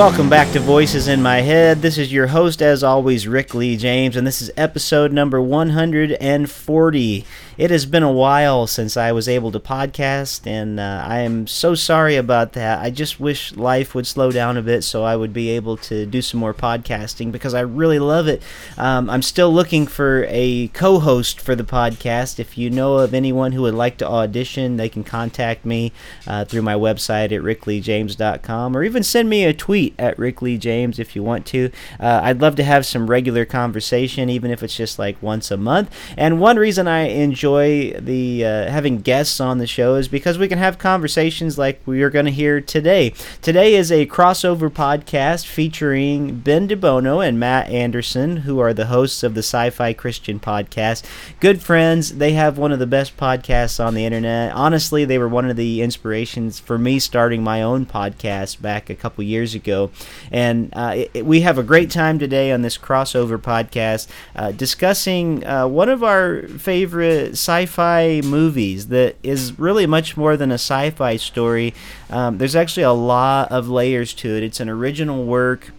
Welcome back to Voices in My Head. This is your host, as always, Rick Lee James, and this is episode number 140. It has been a while since I was able to podcast, and uh, I am so sorry about that. I just wish life would slow down a bit so I would be able to do some more podcasting because I really love it. Um, I'm still looking for a co host for the podcast. If you know of anyone who would like to audition, they can contact me uh, through my website at rickleejames.com or even send me a tweet at rickleejames if you want to. Uh, I'd love to have some regular conversation, even if it's just like once a month. And one reason I enjoy the uh, having guests on the show is because we can have conversations like we are going to hear today. Today is a crossover podcast featuring Ben DeBono and Matt Anderson, who are the hosts of the Sci-Fi Christian podcast. Good friends. They have one of the best podcasts on the internet. Honestly, they were one of the inspirations for me starting my own podcast back a couple years ago. And uh, it, we have a great time today on this crossover podcast uh, discussing uh, one of our favorite sci-fi movies that is really much more than a sci-fi story. Um, there's actually a lot of layers to it. It's an original work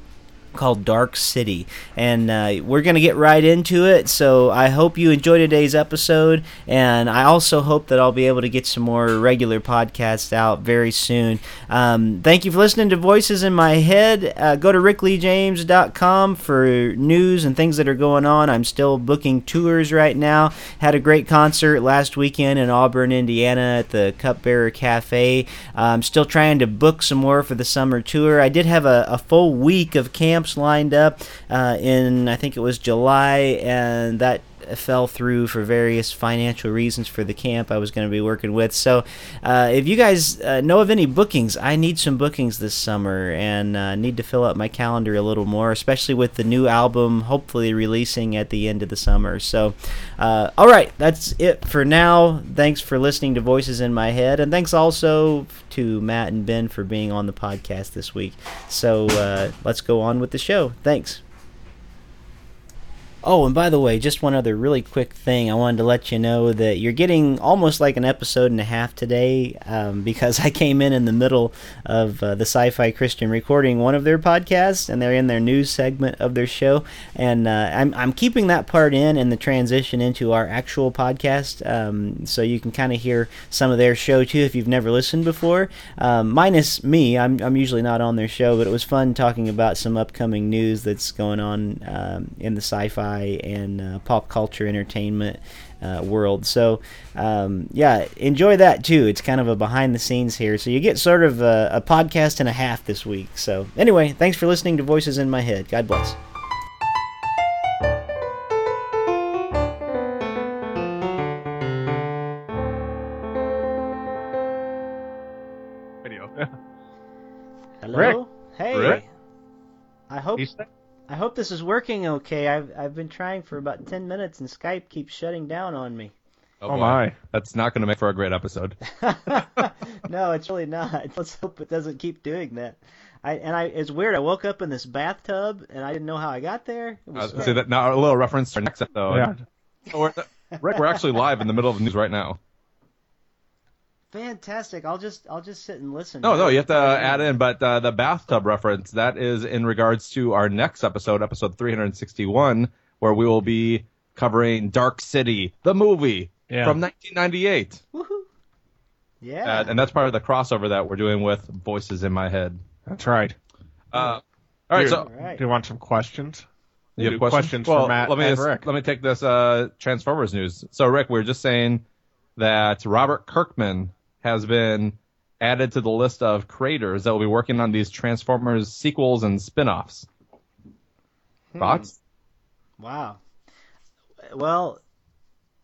called Dark City. And uh, we're going to get right into it. So I hope you enjoy today's episode. And I also hope that I'll be able to get some more regular podcasts out very soon. Um, thank you for listening to Voices in My Head. Uh, go to rickleejames.com for news and things that are going on. I'm still booking tours right now. Had a great concert last weekend in Auburn, Indiana at the Cupbearer Cafe. I'm still trying to book some more for the summer tour. I did have a, a full week of camp camps lined up uh, in I think it was July, and that fell through for various financial reasons for the camp I was going to be working with. So, uh, if you guys uh, know of any bookings, I need some bookings this summer and uh, need to fill up my calendar a little more, especially with the new album hopefully releasing at the end of the summer. So, uh, all right, that's it for now. Thanks for listening to Voices in My Head, and thanks also to Matt and Ben for being on the podcast this week. So, uh, let's go on with the show. Thanks. Oh, and by the way, just one other really quick thing. I wanted to let you know that you're getting almost like an episode and a half today um, because I came in in the middle of uh, the Sci Fi Christian recording one of their podcasts, and they're in their news segment of their show. And uh, I'm, I'm keeping that part in and the transition into our actual podcast um, so you can kind of hear some of their show too if you've never listened before. Um, minus me, I'm, I'm usually not on their show, but it was fun talking about some upcoming news that's going on um, in the sci fi and uh, pop culture entertainment uh, world. So, um, yeah, enjoy that too. It's kind of a behind the scenes here. So, you get sort of a, a podcast and a half this week. So, anyway, thanks for listening to Voices in My Head. God bless. Hello? Rick? Hey. Rick? I hope I hope this is working okay. I've I've been trying for about 10 minutes and Skype keeps shutting down on me. Oh, oh boy. my. That's not going to make for a great episode. no, it's really not. Let's hope it doesn't keep doing that. I and I it's weird. I woke up in this bathtub and I didn't know how I got there. It I was was going that now a little reference to our next episode. Yeah. So we're, Rick, we're actually live in the middle of the news right now. Fantastic. I'll just I'll just sit and listen. No, no, you have to add in, but uh, the bathtub reference that is in regards to our next episode, episode 361, where we will be covering Dark City, the movie Yeah. from 1998, Woohoo. Yeah. uh, and that's part of the crossover that we're doing with Voices in My Head. That's right. Uh, all right, Dude. so All right. Do you want some questions? You have questions? questions well, for Matt let me and just- Rick. let me take this uh, Transformers news. So, Rick, we were just saying that Robert Kirkman has been added to the list of creators that will be working on these Transformers sequels and spin-offs. Hmm. Thoughts? Wow. Well,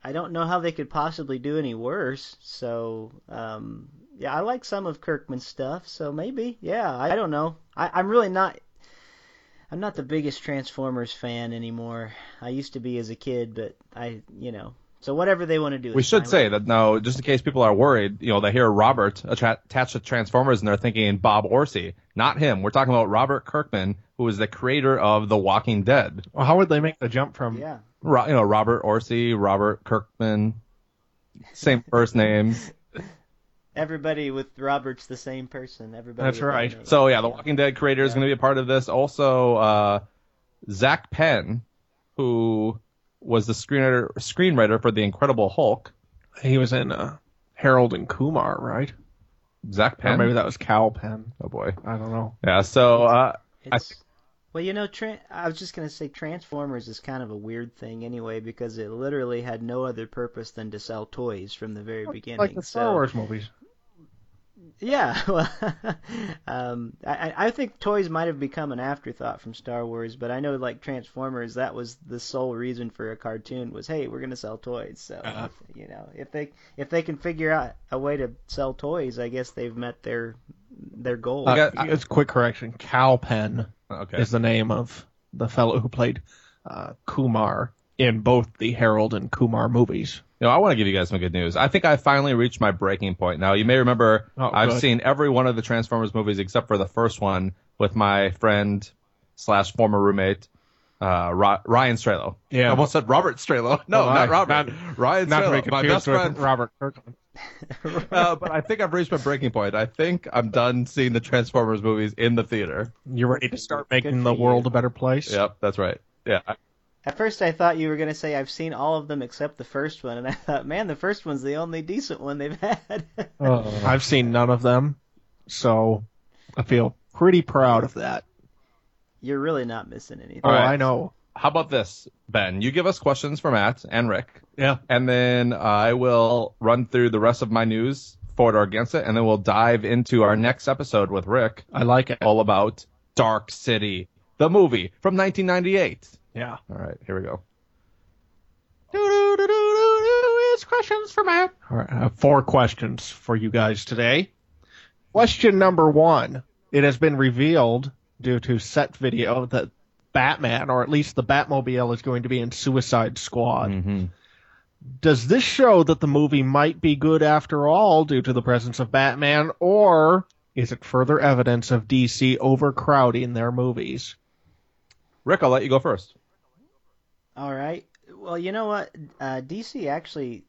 I don't know how they could possibly do any worse. So, um, yeah, I like some of Kirkman's stuff. So maybe, yeah, I, I don't know. I, I'm really not. I'm not the biggest Transformers fan anymore. I used to be as a kid, but I, you know, so whatever they want to do. We is should fine say that now, just in case people are worried, you know, they hear Robert attached to Transformers and they're thinking Bob Orci. Not him. We're talking about Robert Kirkman, who is the creator of The Walking Dead. Well, how would they make the jump from? Yeah. Ro- you know, Robert Orci, Robert Kirkman, same first names. Everybody with Robert's the same person. Everybody. That's right. name. So yeah, The Walking Dead creator is going to be a part of this. Also, uh, Zak Penn, who was the screenwriter screenwriter for The Incredible Hulk. He was in uh, Harold and Kumar, right? Zach Or Penn. maybe that was Kal Penn. oh boy. I don't know. Yeah. So uh, I It's, well, you know, Tran I was just gonna say Transformers is kind of a weird thing anyway because it literally had no other purpose than to sell toys from the very beginning. Like the Star so, Wars movies. Yeah, well, um, I, I think toys might have become an afterthought from Star Wars, but I know like Transformers, that was the sole reason for a cartoon was, hey, we're gonna sell toys. So Uh-huh. you know, if they if they can figure out a way to sell toys, I guess they've met their their goal. Uh, got- it's quick correction. Kal Penn okay. is the name of the fellow who played uh, Kumar in both the Harold and Kumar movies. You know, I want to give you guys some good news. I think I finally reached my breaking point. Now, you may remember Oh, I've good. seen every one of the Transformers movies except for the first one with my friend slash former roommate, uh, Ry- Ryan Strelo. Yeah. I almost said Robert Strelo. No, Oh, not. Robert. Not- Ryan Not Strelo, my best friend. Robert Kirkman. Uh, but I think I've reached my breaking point. I think I'm done seeing the Transformers movies in the theater. You're ready to start making the world a better place. Yep, that's right. Yeah. I- At first, I thought you were gonna say I've seen all of them except the first one, and I thought, man, the first one's the only decent one they've had. I've seen none of them, so I feel pretty proud of that. You're really not missing anything. Oh, All right. I know. How about this, Ben? You give us questions for Matt and Rick. Yeah. and then I will run through the rest of my news for it or against it, and then we'll dive into our next episode with Rick, I like it. all about Dark City, the movie from 1998. Yeah. All right, here we go. It's questions for Matt. All right, I have four questions for you guys today. Question number one. It has been revealed due to set video that Batman, or at least the Batmobile, is going to be in Suicide Squad. Mm-hmm. Does this show that the movie might be good after all due to the presence of Batman, or is it further evidence of DC overcrowding their movies? Rick, I'll let you go first. All right. Well, you know what? Uh, DC actually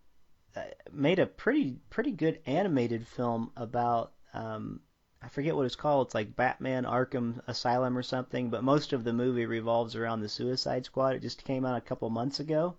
uh, made a pretty pretty good animated film about um, I forget what it's called. It's like Batman Arkham Asylum or something. But most of the movie revolves around the Suicide Squad. It just came out a couple months ago,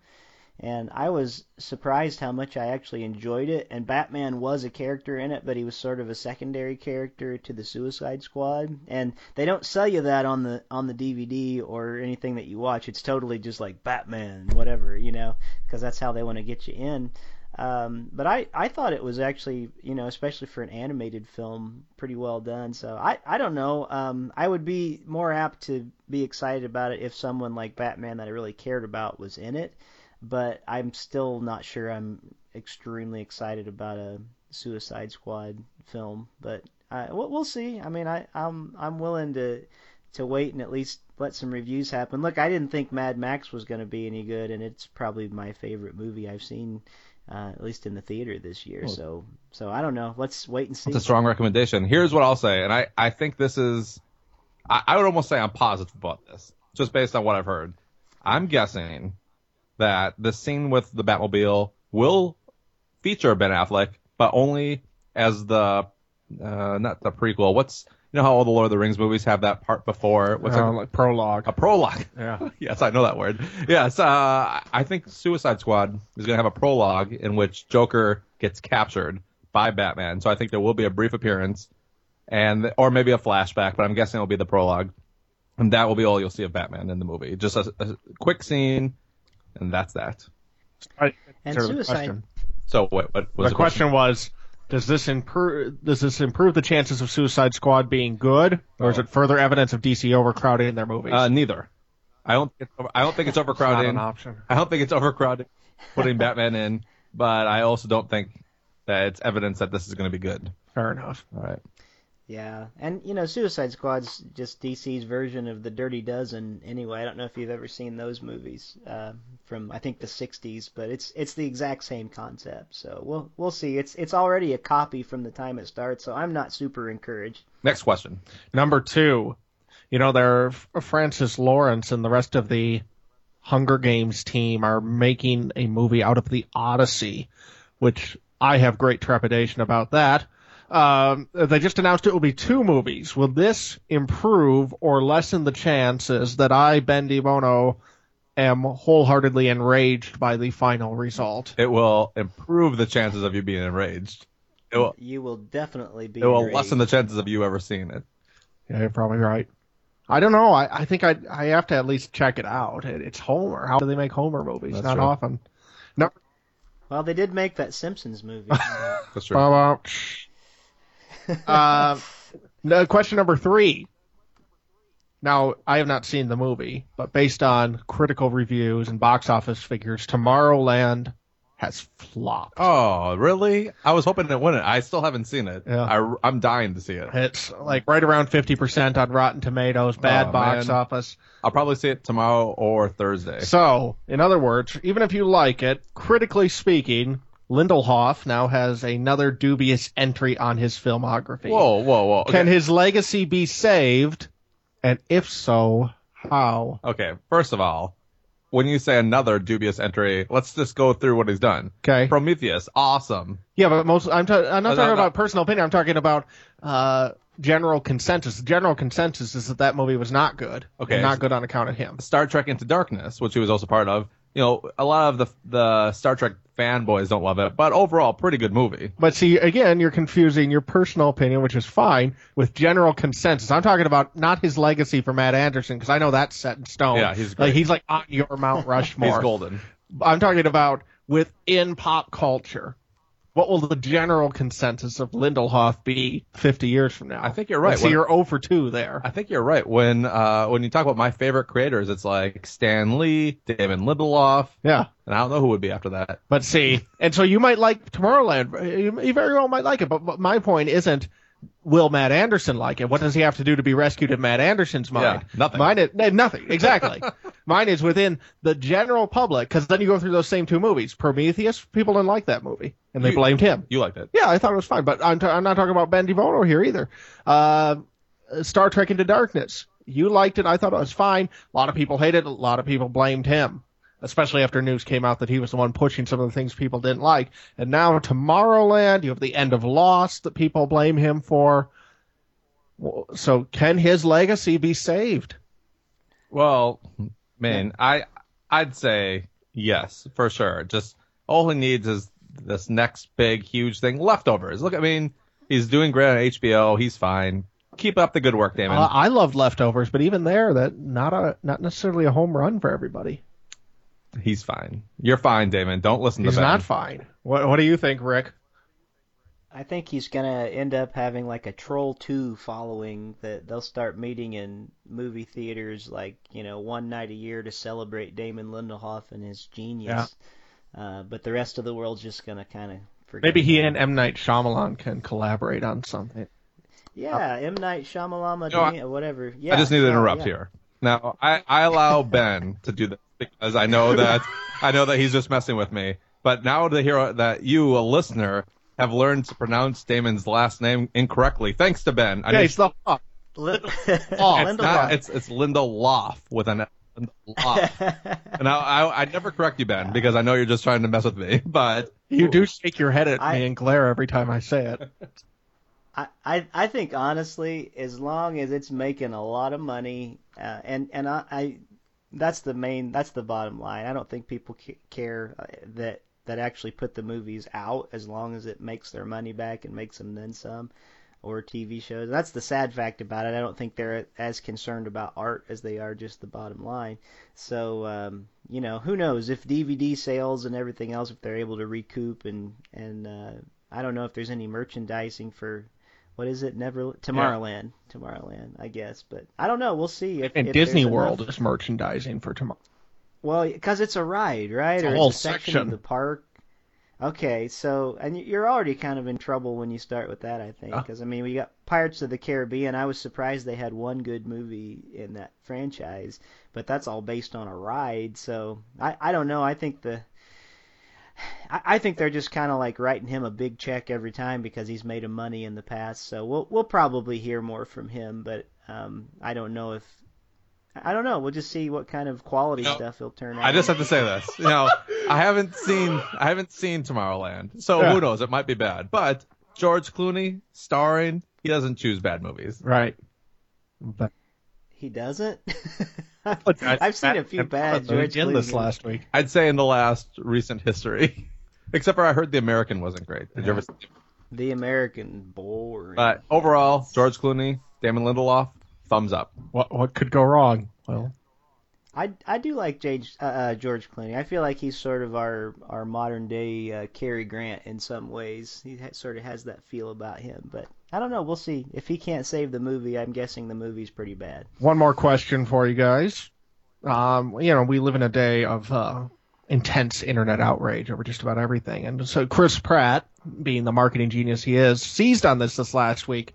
and I was surprised how much I actually enjoyed it. And Batman was a character in it, but he was sort of a secondary character to the Suicide Squad. And they don't sell you that on the on the DVD or anything that you watch. It's totally just like Batman, whatever, you know, because that's how they want to get you in. Um, but I, I thought it was actually, you know, especially for an animated film, pretty well done. So I, I don't know. Um, I would be more apt to be excited about it if someone like Batman that I really cared about was in it. But I'm still not sure I'm extremely excited about a Suicide Squad film. But uh, we'll, see. I mean, I, I'm I'm willing to to wait and at least let some reviews happen. Look, I didn't think Mad Max was going to be any good, and it's probably my favorite movie I've seen uh, at least in the theater this year. Well- so, so I don't know. Let's wait and see. It's a strong recommendation. Here's what I'll say, and I, I think this is, I, I would almost say I'm positive about this, just based on what I've heard. I'm guessing that the scene with the Batmobile will feature Ben Affleck, but only as the, uh, not the prequel. What's, you know how all the Lord of the Rings movies have that part before? What's Uh, that- like prologue. a prologue. Yeah. yes, I know that word. Yes, uh, I think Suicide Squad is going to have a prologue in which Joker gets captured by Batman. So I think there will be a brief appearance, and or maybe a flashback, but I'm guessing it'll be the prologue, and that will be all you'll see of Batman in the movie. Just a, a quick scene, and that's that. I- And answer the Suicide- question. So what, what was the question was, does this improve? Does this improve the chances of Suicide Squad being good, or is it further evidence of DC overcrowding in their movies? Uh, neither. I don't. Think it's, I don't think it's overcrowding. Not overcrowding. an option. I don't think it's overcrowding putting Batman in, but I also don't think that it's evidence that this is going to be good. Fair enough. All right. Yeah, and you know, Suicide Squad's just DC's version of the Dirty Dozen. Anyway, I don't know if you've ever seen those movies uh, from I think the '60s, but it's it's the exact same concept. So we'll we'll see. It's it's already a copy from the time it starts, so I'm not super encouraged. Next question. Number two, you know, there Francis Lawrence and the rest of the Hunger Games team are making a movie out of the Odyssey, which I have great trepidation about that. Um, they just announced it will be two movies. Will this improve or lessen the chances that I, Ben DeBono, am wholeheartedly enraged by the final result? It will improve the chances of you being enraged. It will, You will definitely be. it will enraged. lessen the chances of you ever seeing it. Yeah, you're probably right. I don't know. I, I think I I have to at least check it out. It, it's Homer. How do they make Homer movies? That's Not true. often. No. Well, they did make that Simpsons movie. That's true. Uh, no, question number three. Now, I have not seen the movie, but based on critical reviews and box office figures, Tomorrowland has flopped. Oh, really? I was hoping it wouldn't. I still haven't seen it. Yeah. I, I'm dying to see it. It's like right around 50% on Rotten Tomatoes, bad Oh, box man. office. I'll probably see it tomorrow or Thursday. So, in other words, even if you like it, critically speaking, Lindelhoff now has another dubious entry on his filmography. Whoa, whoa, whoa. Okay. Can his legacy be saved? And if so, how? okay, first of all, when you say another dubious entry, let's just go through what he's done. Okay. Prometheus, awesome. Yeah, but most I'm, ta- I'm not Uh, talking no, no. about personal opinion. I'm talking about uh, general consensus. The general consensus is that that movie was not good. Okay. not good on account of him. Star Trek Into Darkness, which he was also part of. You know, a lot of the the Star Trek fanboys don't love it, but overall, pretty good movie. But see, again, you're confusing your personal opinion, which is fine, with general consensus. I'm talking about not his legacy for Matt Anderson, because I know that's set in stone. Yeah, he's like he's like on your Mount Rushmore. He's golden. I'm talking about within pop culture. What will the general consensus of Lindelhoff be 50 years from now? I think you're right. When- you're 0 for 2 there. I think you're right. When uh when you talk about my favorite creators, it's like Stan Lee, Damon Lindelof, Yeah. and I don't know who would be after that. But see, and so you might like Tomorrowland. You, very well might like it. But my point isn't, will Matt Anderson like it? What does he have to do to be rescued in Matt Anderson's mind? Yeah, nothing. Mine is nothing. Exactly. Mine is within the general public, because then you go through those same two movies. Prometheus, people didn't like that movie, and they You- blamed him. You liked it. Yeah, I thought it was fine, but I'm, t- I'm not talking about Ben DeBono here either. Uh, Star Trek Into Darkness. You liked it. I thought it was fine. A lot of people hated it. A lot of people blamed him, especially after news came out that he was the one pushing some of the things people didn't like. And now Tomorrowland, you have the end of Lost that people blame him for. So can his legacy be saved? Well, man, I I'd say yes for sure. Just all he needs is this next big huge thing. Leftovers. Look, I mean, he's doing great on HBO. He's fine. Keep up the good work, Damon. Uh, I loved Leftovers, but even there, that not a not necessarily a home run for everybody. He's fine. You're fine, Damon. Don't listen He's to Ben. not fine. What What do you think, Rick? I think he's gonna end up having like a Troll Two following that they'll start meeting in movie theaters like you know one night a year to celebrate Damon Lindelof and his genius. Uh, but the rest of the world's just gonna kind of forget. Maybe he about and it. M Night Shyamalan can collaborate on something. yeah M Night Shyamalan No, I- Dani- whatever. Yeah, I just need to so, interrupt yeah. here. Now, I, I allow Ben to do this because I know that I know that he's just messing with me. But now to hear that you, a listener, have learned to pronounce Damon's last name incorrectly, thanks to Ben. I Yeah, need- he's the Hawk. Lin- it's Lindelof. not. It's it's Lindelof with an Lindelof. and I, I I never correct you, Ben, because I know you're just trying to mess with me. But You do shake your head at I- me and glare every time I say it. I, I I think honestly, as long as it's making a lot of money, uh, and and I, I that's the main that's the bottom line. I don't think people care uh, that that actually put the movies out as long as it makes their money back and makes them then some, or TV shows. That's the sad fact about it. I don't think they're as concerned about art as they are just the bottom line. So um, you know, who knows if DVD sales and everything else, if they're able to recoup and and uh, I don't know if there's any merchandising for what is it? Never Tomorrowland, Tomorrowland, I guess. But I don't know. We'll see. If, And if Disney enough- World is merchandising for tomorrow. Well, because it's a ride, right? It's a or whole it's a section, section. of the park. Okay, so and you're already kind of in trouble when you start with that, I think, because I mean we got Pirates of the Caribbean. I was surprised they had one good movie in that franchise, but that's all based on a ride. So I I don't know. I think the I, I think they're just kind of like writing him a big check every time because he's made him money in the past. So we'll we'll probably hear more from him, but um I don't know if I don't know. We'll just see what kind of quality No, stuff he'll turn out. I just have to say this. You know, I haven't seen I haven't seen Tomorrowland, so Yeah. who knows? It might be bad. But George Clooney starring, he doesn't choose bad movies. Right. But He doesn't. Look, I- I've seen a few bad Matt George did Clooney this last week. I'd say in the last recent history, except for I heard The American wasn't great. Did you ever? See it? The American boring. But overall, George Clooney, Damon Lindelof, thumbs up. What what could go wrong? Well, I, I do like Jage, uh, uh, George Clooney. I feel like he's sort of our our modern day uh, Cary Grant in some ways. He ha- sort of has that feel about him. But I don't know. We'll see. If he can't save the movie, I'm guessing the movie's pretty bad. one more question for you guys. Um, you know, we live in a day of uh, intense internet outrage over just about everything, and so Chris Pratt, being the marketing genius he is, seized on this this last week.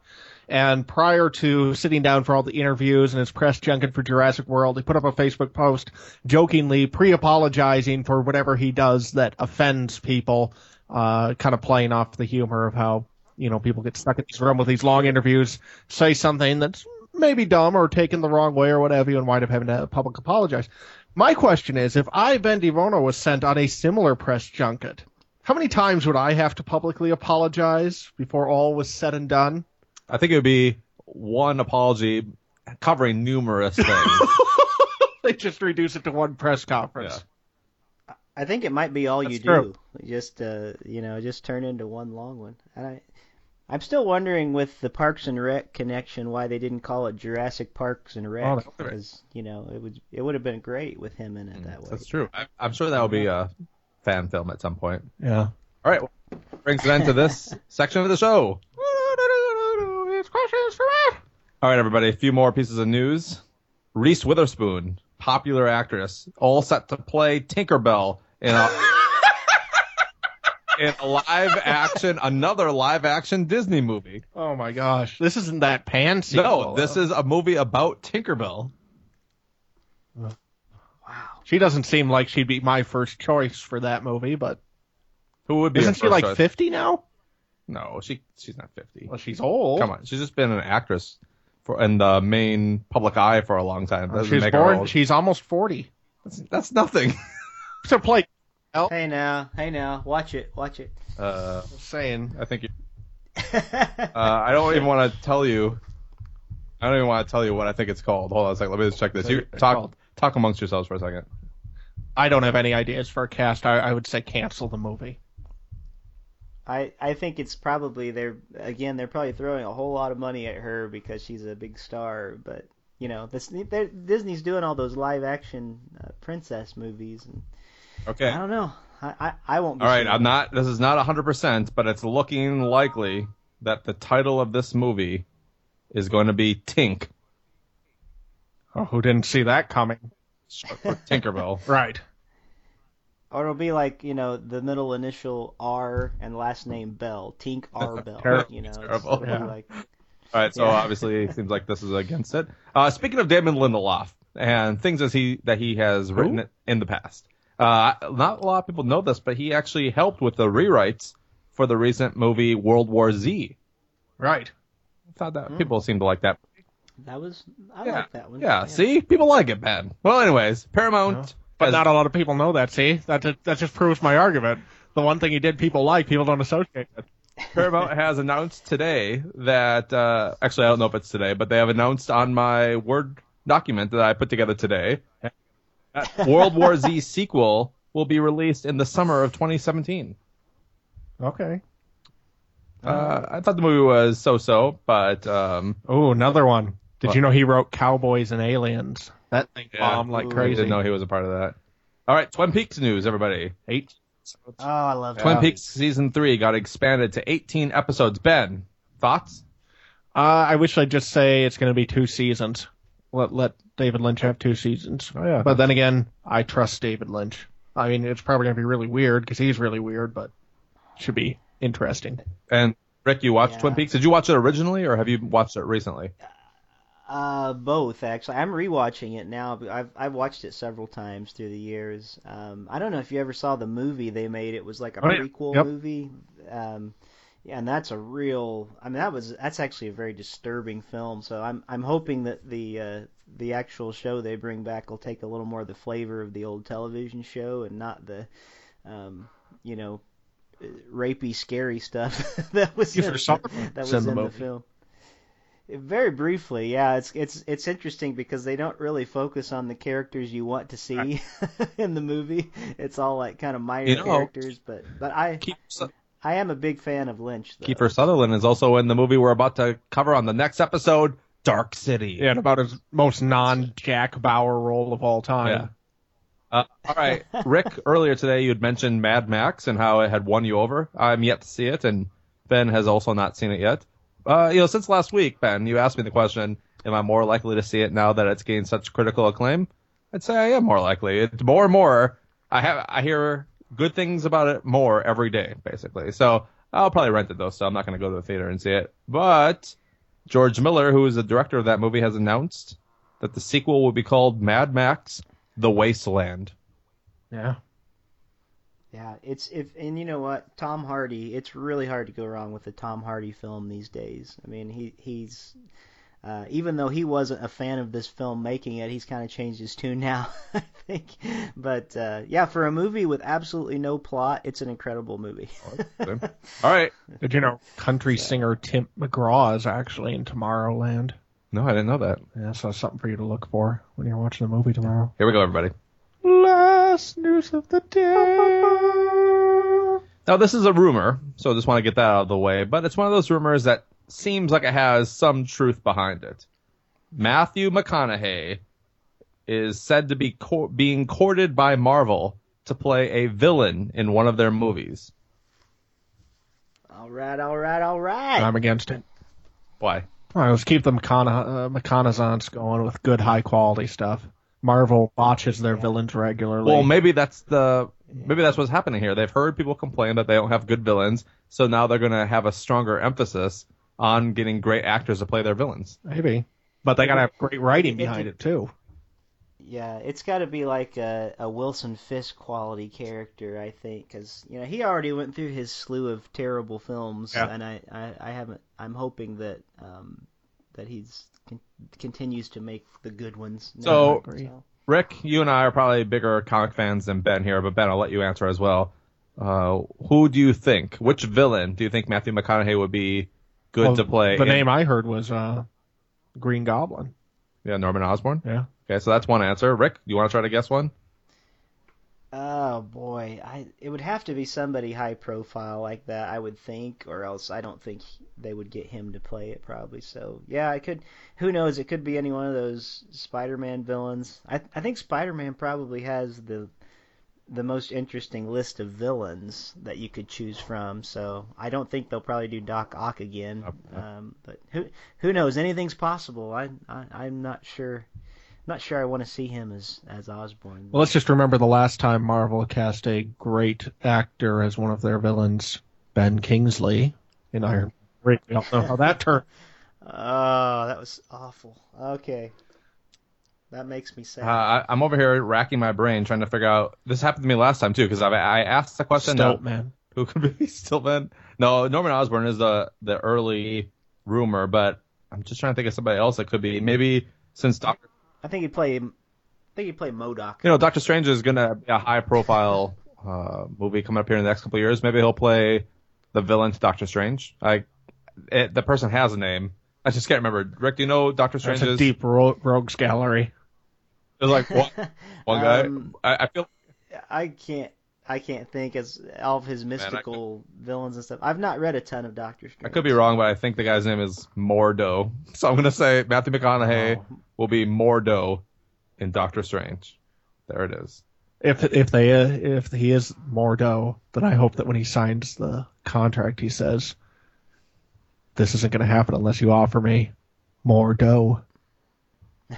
And prior to sitting down for all the interviews and his press junket for Jurassic World, he put up a Facebook post jokingly pre-apologizing for whatever he does that offends people, uh, kind of playing off the humor of how, you know, people get stuck in this room with these long interviews, say something that's maybe dumb or taken the wrong way or whatever, and wind up having to public apologize. My question is, if I, Ben DeBono, was sent on a similar press junket, how many times would I have to publicly apologize before all was said and done? I think it would be one apology covering numerous things. they just reduce it to one press conference. I think it might be all you true. do. Just uh, you know, just turn into one long one. And I, I'm still wondering with the Parks and Rec connection why they didn't call it Jurassic Parks and Oh, Rec right. because you know it would it would have been great with him in it that way. That's true. I, I'm sure that will be a fan film at some point. Yeah. All right, well, brings an end to this section of the show. It's questions for me. All right, everybody, a few more pieces of news. Reese Witherspoon, popular actress, all set to play Tinkerbell in a in a live action, another live action Disney movie. Oh my gosh, this isn't that pan sequel. No, this is a movie about Tinkerbell. Wow. She doesn't seem like she'd be my first choice for that movie, but Who would be? isn't she like choice? 50 now? No, she she's not fifty. Well, she's old. Come on, she's just been an actress for in the main public eye for a long time. That doesn't She's make born. She's almost 40. That's, that's nothing. So play. Hey now, hey now, watch it, watch it. Uh, Saying. I think you, uh, I don't even want to tell you. I don't even want to tell you what I think it's called. Hold on a second. Let me just check this. You talk called- talk amongst yourselves for a second. I don't have any ideas for a cast. I, I would say cancel the movie. I I think it's probably they're again they're probably throwing a whole lot of money at her because she's a big star, but you know this Disney's doing all those live action uh, princess movies, and Okay. I don't know. I I, I won't. Be All right. seeing I'm not. This is not 100, percent but it's looking likely that the title of this movie is going to be Tink, Oh, who didn't see that coming? Tinkerbell. Right. Or it'll be like you know the middle initial R and last name Bell, Tink R Bell. Terrible. You know, Terrible. Yeah. like All right, so Yeah. obviously it seems like this is against it. Uh, speaking of Damon Lindelof and things as he that he has written in the past, uh, not a lot of people know this, but he actually helped with the rewrites for the recent movie World War Z. Right. I thought that people seem to like that. that was I Yeah, like that one. yeah. See, people like it, Ben. Well, anyways, Paramount. But not a lot of people know that. See, that just, that just proves my argument. The one thing he did, people like, people don't associate with. Paramount has announced today that uh, actually I don't know if it's today, but they have announced on my Word document that I put together today that World War Z sequel will be released in the summer of 2017. Okay. Uh, I thought the movie was so-so, but um, Oh, another one. Did What? you know he wrote Cowboys and Aliens? That thing Yeah. bombed like Ooh. I crazy. didn't know he was a part of that. All right, Twin Peaks news, everybody. Eight. Oh, I love that. Twin that. Peaks season three got expanded to 18 episodes. Ben, thoughts? Uh, I wish I'd just say it's going to be two seasons. Let let David Lynch have two seasons. Oh, yeah. But then again, I trust David Lynch. I mean, it's probably going to be really weird because he's really weird, but should be interesting. And Rick, you watched Yeah. Twin Peaks. Did you watch it originally, or have you watched it recently? Uh, both actually. I'm rewatching it now. I've I've watched it several times through the years. Um, I don't know if you ever saw the movie they made. It was like a Oh, yeah. prequel Yep. movie. Um, yeah, and that's a real. I mean, that was that's actually a very disturbing film. So I'm I'm hoping that the uh, the actual show they bring back will take a little more of the flavor of the old television show and not the, um, you know, uh, rapey, scary stuff that was Kiefer in, Sutherland's that was in in the the, movie. film. Very briefly, yeah, it's it's it's interesting because they don't really focus on the characters you want to see in the movie. It's all like kind of minor You know- characters, but but I Keith, I am a big fan of Lynch. Though. Kiefer Sutherland is also in the movie we're about to cover on the next episode, Dark City. Yeah, and about his most non-Jack Bauer role of all time. Yeah. Uh, all right, Rick. Earlier today, you had mentioned Mad Max and how it had won you over. I'm yet to see it, and Ben has also not seen it yet. Uh, you know, since last week, Ben, you asked me the question: Am I more likely to see it now that it's gained such critical acclaim? I'd say I am more likely. It's more and more. I have. I hear good things about it more every day, basically. So I'll probably rent it though. So I'm not going to go to the theater and see it. But George Miller, who is the director of that movie, has announced that the sequel will be called Mad Max: The Wasteland. Yeah. Yeah, it's if and you know what, Tom Hardy. It's really hard to go wrong with a Tom Hardy film these days. I mean, he he's uh, even though he wasn't a fan of this film making it, he's kind of changed his tune now, I think. But uh, yeah, for a movie with absolutely no plot, it's an incredible movie. All right. Did you know country singer Tim McGraw is actually in Tomorrowland? No, I didn't know that. Yeah, so that's something for you to look for when you're watching the movie tomorrow. Here we go, everybody. Last news of the day. Now, this is a rumor, so I just want to get that out of the way, but it's one of those rumors that seems like it has some truth behind it. Matthew McConaughey is said to be co- being courted by Marvel to play a villain in one of their movies. all right, all right, all right. I'm against it. Why? All right, let's keep the McCona- uh, McConaissance going with good, high quality stuff. Marvel botches their villains regularly. Well, maybe that's the maybe that's what's happening here. They've heard people complain that they don't have good villains, so now they're going to have a stronger emphasis on getting great actors to play their villains. maybe, but they gotta have great writing behind it too. Yeah, it's got to be like a, a Wilson Fisk quality character, I think, because you know he already went through his slew of terrible films, Yeah. and I, I, I haven't. I'm hoping that um, that he's con- continues to make the good ones. So- now, Agree. Rick, you and I are probably bigger comic fans than Ben here, but Ben, I'll let you answer as well. Uh, who do you think? Which villain do you think Matthew McConaughey would be good Well, to play? The in- name I heard was uh, Green Goblin. Yeah, Norman Osborn. Yeah. Okay, so that's one answer. Rick, you want to try to guess one? Oh boy, I it would have to be somebody high profile like that, I would think, or else I don't think they would get him to play it probably. So yeah, I could. Who knows? It could be any one of those Spider-Man villains. I I think Spider-Man probably has the the most interesting list of villains that you could choose from. So I don't think they'll probably do Doc Ock again. Um, but who who knows? Anything's possible. I, I I'm not sure. Not sure I want to see him as as Osborn. Well, let's just remember the last time Marvel cast a great actor as one of their villains, Ben Kingsley in Iron. Man. We all know how that turned. Oh, that was awful. Okay. That makes me sad. Uh, I, I'm over here racking my brain trying to figure out. This happened to me last time too because I, I asked the question. Stoat, that- man. Who could be still Ben? No, Norman Osborn is the the early rumor, but I'm just trying to think of somebody else that could be. Maybe since Doctor, I think he played. I think he played MODOK. you know, Doctor Strange is gonna be a high profile uh, movie coming up here in the next couple of years. Maybe he'll play the villain to Doctor Strange. I, it, the person has a name. I just can't remember. Rick, do you know Doctor Strange That's a deep ro- rogues gallery. There's like one, one guy. Um, I, I feel I can't. I can't think as all of his mystical villains and stuff. I've not read a ton of Doctor Strange. I could be wrong, but I think the guy's name is Mordo. So I'm gonna say Matthew McConaughey Oh. will be Mordo in Doctor Strange. There it is. If if they uh, if he is Mordo, then I hope that when he signs the contract, he says, "This isn't going to happen unless you offer me more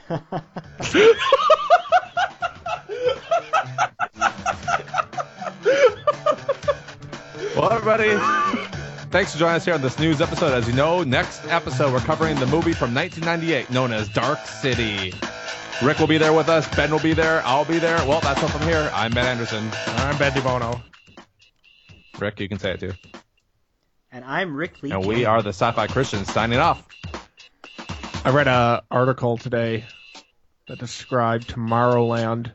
Well, everybody. Thanks for joining us here on this news episode. As you know, next episode we're covering the movie from 1998 known as Dark City. Rick will be there with us. Ben will be there. I'll be there. Well, that's all from here. I'm Ben Anderson. I'm Ben DeBono. Rick, you can say it too. And I'm Rick Lee. And we are the Sci-Fi Christians signing off. I read an article today that described Tomorrowland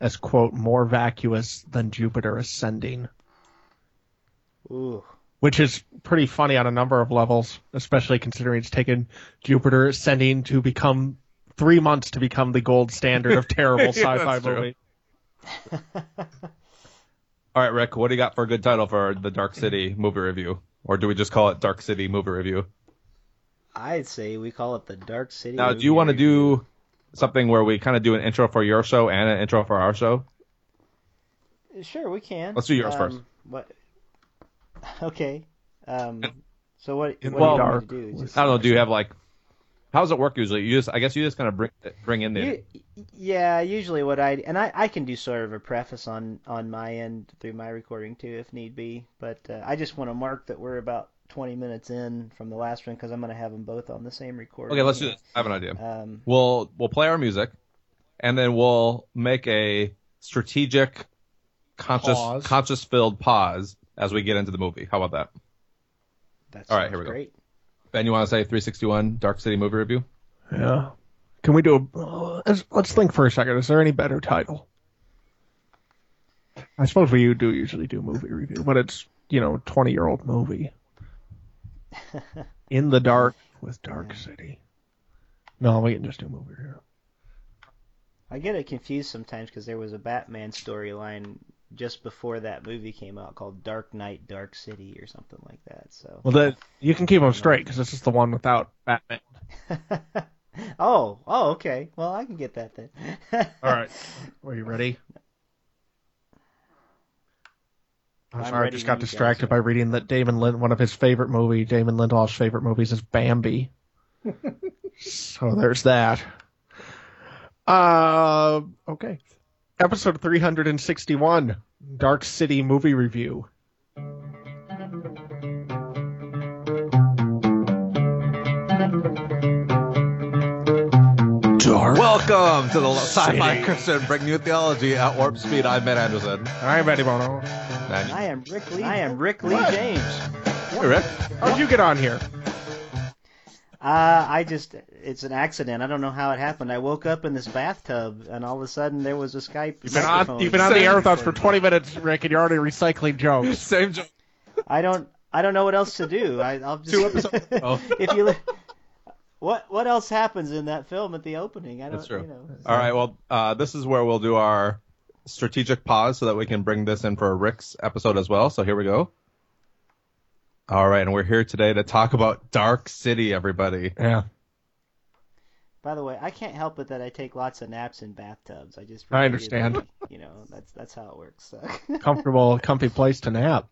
as quote more vacuous than Jupiter ascending, Ooh. which is pretty funny on a number of levels, especially considering it's taken Jupiter ascending to become three months to become the gold standard of terrible Yeah, sci-fi that's movie. All right, Rick, what do you got for a good title for the Dark City movie review? Or do we just call it Dark City movie review? I'd say we call it the Dark City. Now, do you want to do something where we kind of do an intro for your show and an intro for our show? Sure, we can. Let's do yours um, first. What? Okay. Um. So what? What the do you want to do? Just- I don't know. Do you have like? How does it work usually? You just, I guess, you just kind of bring bring in the. You- yeah, usually what I and I, I can do sort of a preface on on my end through my recording too if need be, but uh, I just want to mark that we're about 20 minutes in from the last one because I'm going to have them both on the same recording. Okay, let's do this. I have an idea. Um, We'll we'll play our music, and then we'll make a strategic, conscious Pause. conscious filled pause as we get into the movie. How about that? that's All right, here we go. great. Ben, you want to say 361 Dark City movie review? Yeah. Can we do a? Uh, let's- let's think for a second. Is there any better title? I suppose we do usually do movie review, but it's you know twenty year old movie. In the dark with Dark City. No, we can just do movie review. I get it confused sometimes because there was a Batman storyline just before that movie came out called Dark Knight, Dark City or something like that. So. Well, then you can keep them straight because this is the one without Batman. oh, oh, okay. Well, I can get that then. All right, are you ready? I'm I'm sorry, I just got you guys distracted by reading that Damon Lind, one of his favorite movie, Damon Lindelof's favorite movies is Bambi. so there's that. Uh, okay. Episode 361, Dark City movie review. Dark. Welcome to the Sci-Fi Christian Bring New Theology at Warp Speed. I'm Ben Anderson. I'm Eddie Bono. And I am Rick Lee. I am Rick Lee What? James. Hey, Rick. Oh. How'd you get on here? Uh, I just, it's an accident. I don't know how it happened. I woke up in this bathtub, and all of a sudden there was a Skype You've been on, you've been on the Same. air with us for 20 minutes, Rick, and you're already recycling jokes. Same joke. I don't, I don't know what else to do. I, I'll just. Two episodes. Oh. if you, li- what, what else happens in that film at the opening? I don't, That's true. You know, All right. Well, uh, this is where we'll do our strategic pause so that we can bring this in for Rick's episode as well. So here we go. All right, and we're here today to talk about Dark City, everybody. Yeah. By the way, I can't help it that I take lots of naps in bathtubs. I just. I repeatedly- understand. You know, that's that's how it works. So. Comfortable, comfy place to nap.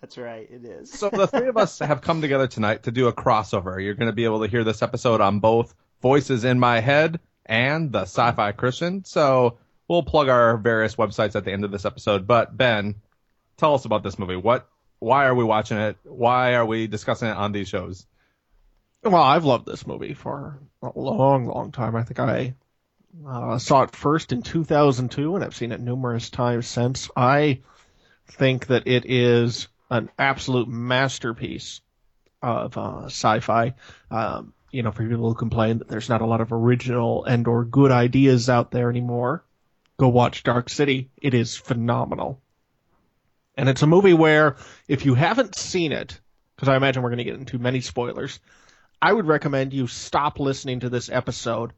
that's right. It is. So the three of us have come together tonight to do a crossover. You're going to be able to hear this episode on both Voices in My Head and the Sci-Fi Christian. So we'll plug our various websites at the end of this episode. But Ben, tell us about this movie. What? Why are we watching it? Why are we discussing it on these shows? Well, I've loved this movie for a long, long time. I think I uh, saw it first in 2002, and I've seen it numerous times since. I think that it is an absolute masterpiece of uh, sci-fi. Um, you know, for people who complain that there's not a lot of original and or good ideas out there anymore, go watch Dark City. It is phenomenal. And it's a movie where if you haven't seen it, because I imagine we're going to get into many spoilers, I would recommend you stop listening to this episode.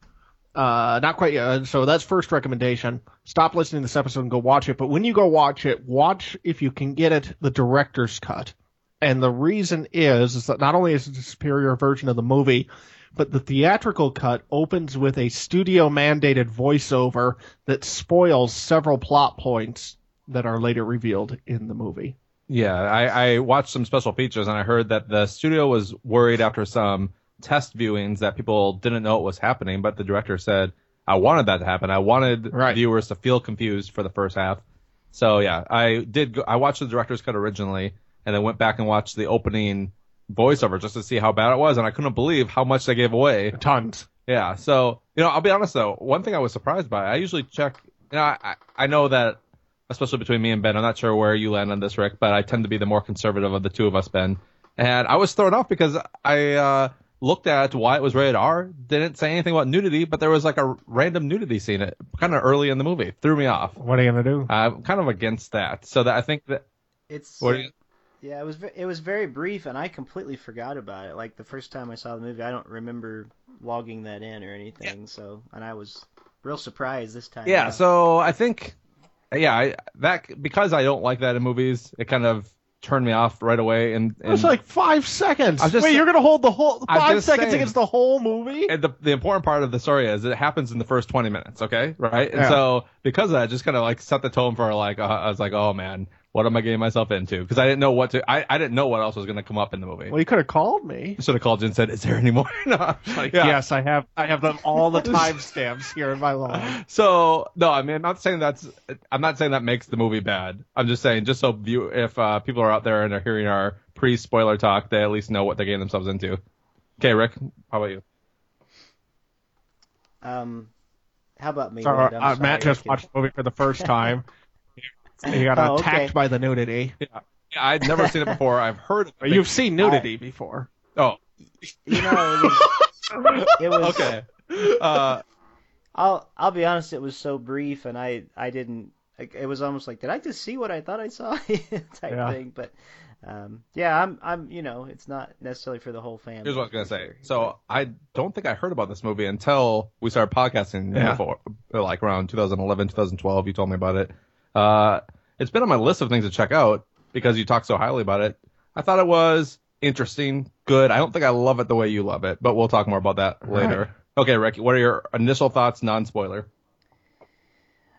Uh, not quite yet. So that's first recommendation. Stop listening to this episode and go watch it. But when you go watch it, watch if you can get it the director's cut. And the reason is, is that not only is it a superior version of the movie, but the theatrical cut opens with a studio mandated voiceover that spoils several plot points that are later revealed in the movie. Yeah, I, I watched some special features and I heard that the studio was worried after some test viewings that people didn't know what was happening, but the director said, I wanted that to happen. I wanted Right. viewers to feel confused for the first half. So yeah, I did. Go, I watched the director's cut originally, and then went back and watched the opening voiceover just to see how bad it was, and I couldn't believe how much they gave away. Tons. Yeah. So you know, I'll be honest though. One thing I was surprised by. I usually check. You know, I I know that especially between me and Ben. I'm not sure where you land on this, Rick, but I tend to be the more conservative of the two of us, Ben. And I was thrown off because I uh, looked at why it was rated R, didn't say anything about nudity, but there was like a random nudity scene kind of early in the movie. Threw me off. What are you gonna do? I'm kind of against that. So that I think that It's What uh, you- yeah, it was it was very brief, and I completely forgot about it. Like the first time I saw the movie, I don't remember logging that in or anything. So, and I was real surprised this time. yeah. around. So I think yeah, I, that because I don't like that in movies, it kind of turned me off right away. And, It was like five seconds. Just- Wait, you're gonna hold the whole five seconds saying. against the whole movie? And the the important part of the story is it happens in the first 20 minutes, okay? Right? And Yeah. so because of that, just kind of like set the tone for like, uh, I was like, oh man, what am I getting myself into? Because I didn't know what to, I, I didn't know what else was going to come up in the movie. Well, you could have called me. You should have called you and said, is there any more? no, I like, yeah. Yes, I have. I have them all the timestamps here in my log. So no, I mean, I'm not saying that's, I'm not saying that makes the movie bad. I'm just saying, just so view, if uh, people are out there and are hearing our pre-spoiler talk, they at least know what they're getting themselves into. Okay, Rick, how about you? um, how about me? So, uh, sorry, Matt just watched the movie for the first time. He got Oh, attacked okay. by the nudity. Yeah, I'd never seen it before. I've heard. of it. you've seen nudity before. Oh, You know, it was, it was okay. Uh, I'll I'll be honest. It was so brief, and I I didn't. It was almost like, did I just see what I thought I saw? type Yeah. thing. But um, yeah, I'm I'm you know, it's not necessarily for the whole family. here's what I was gonna say. So I don't think I heard about this movie until we started podcasting Yeah. before, like around 2011, 2012. You told me about it. Uh, it's been on my list of things to check out because you talk so highly about it. I thought it was interesting, good. I don't think I love it the way you love it, but we'll talk more about that later. Okay, Ricky, what are your initial thoughts, non-spoiler?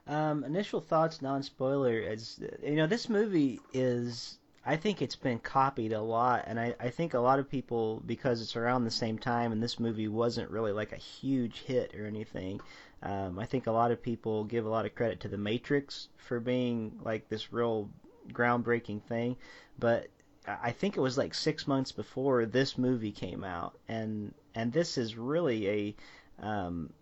Um, initial thoughts, non-spoiler. Is you know, this movie is. I think it's been copied a lot, and I, I think a lot of people because it's around the same time, and this movie wasn't really like a huge hit or anything. Um, I think a lot of people give a lot of credit to The Matrix for being like this real groundbreaking thing, but I think it was like six months before this movie came out, and and this is really a um,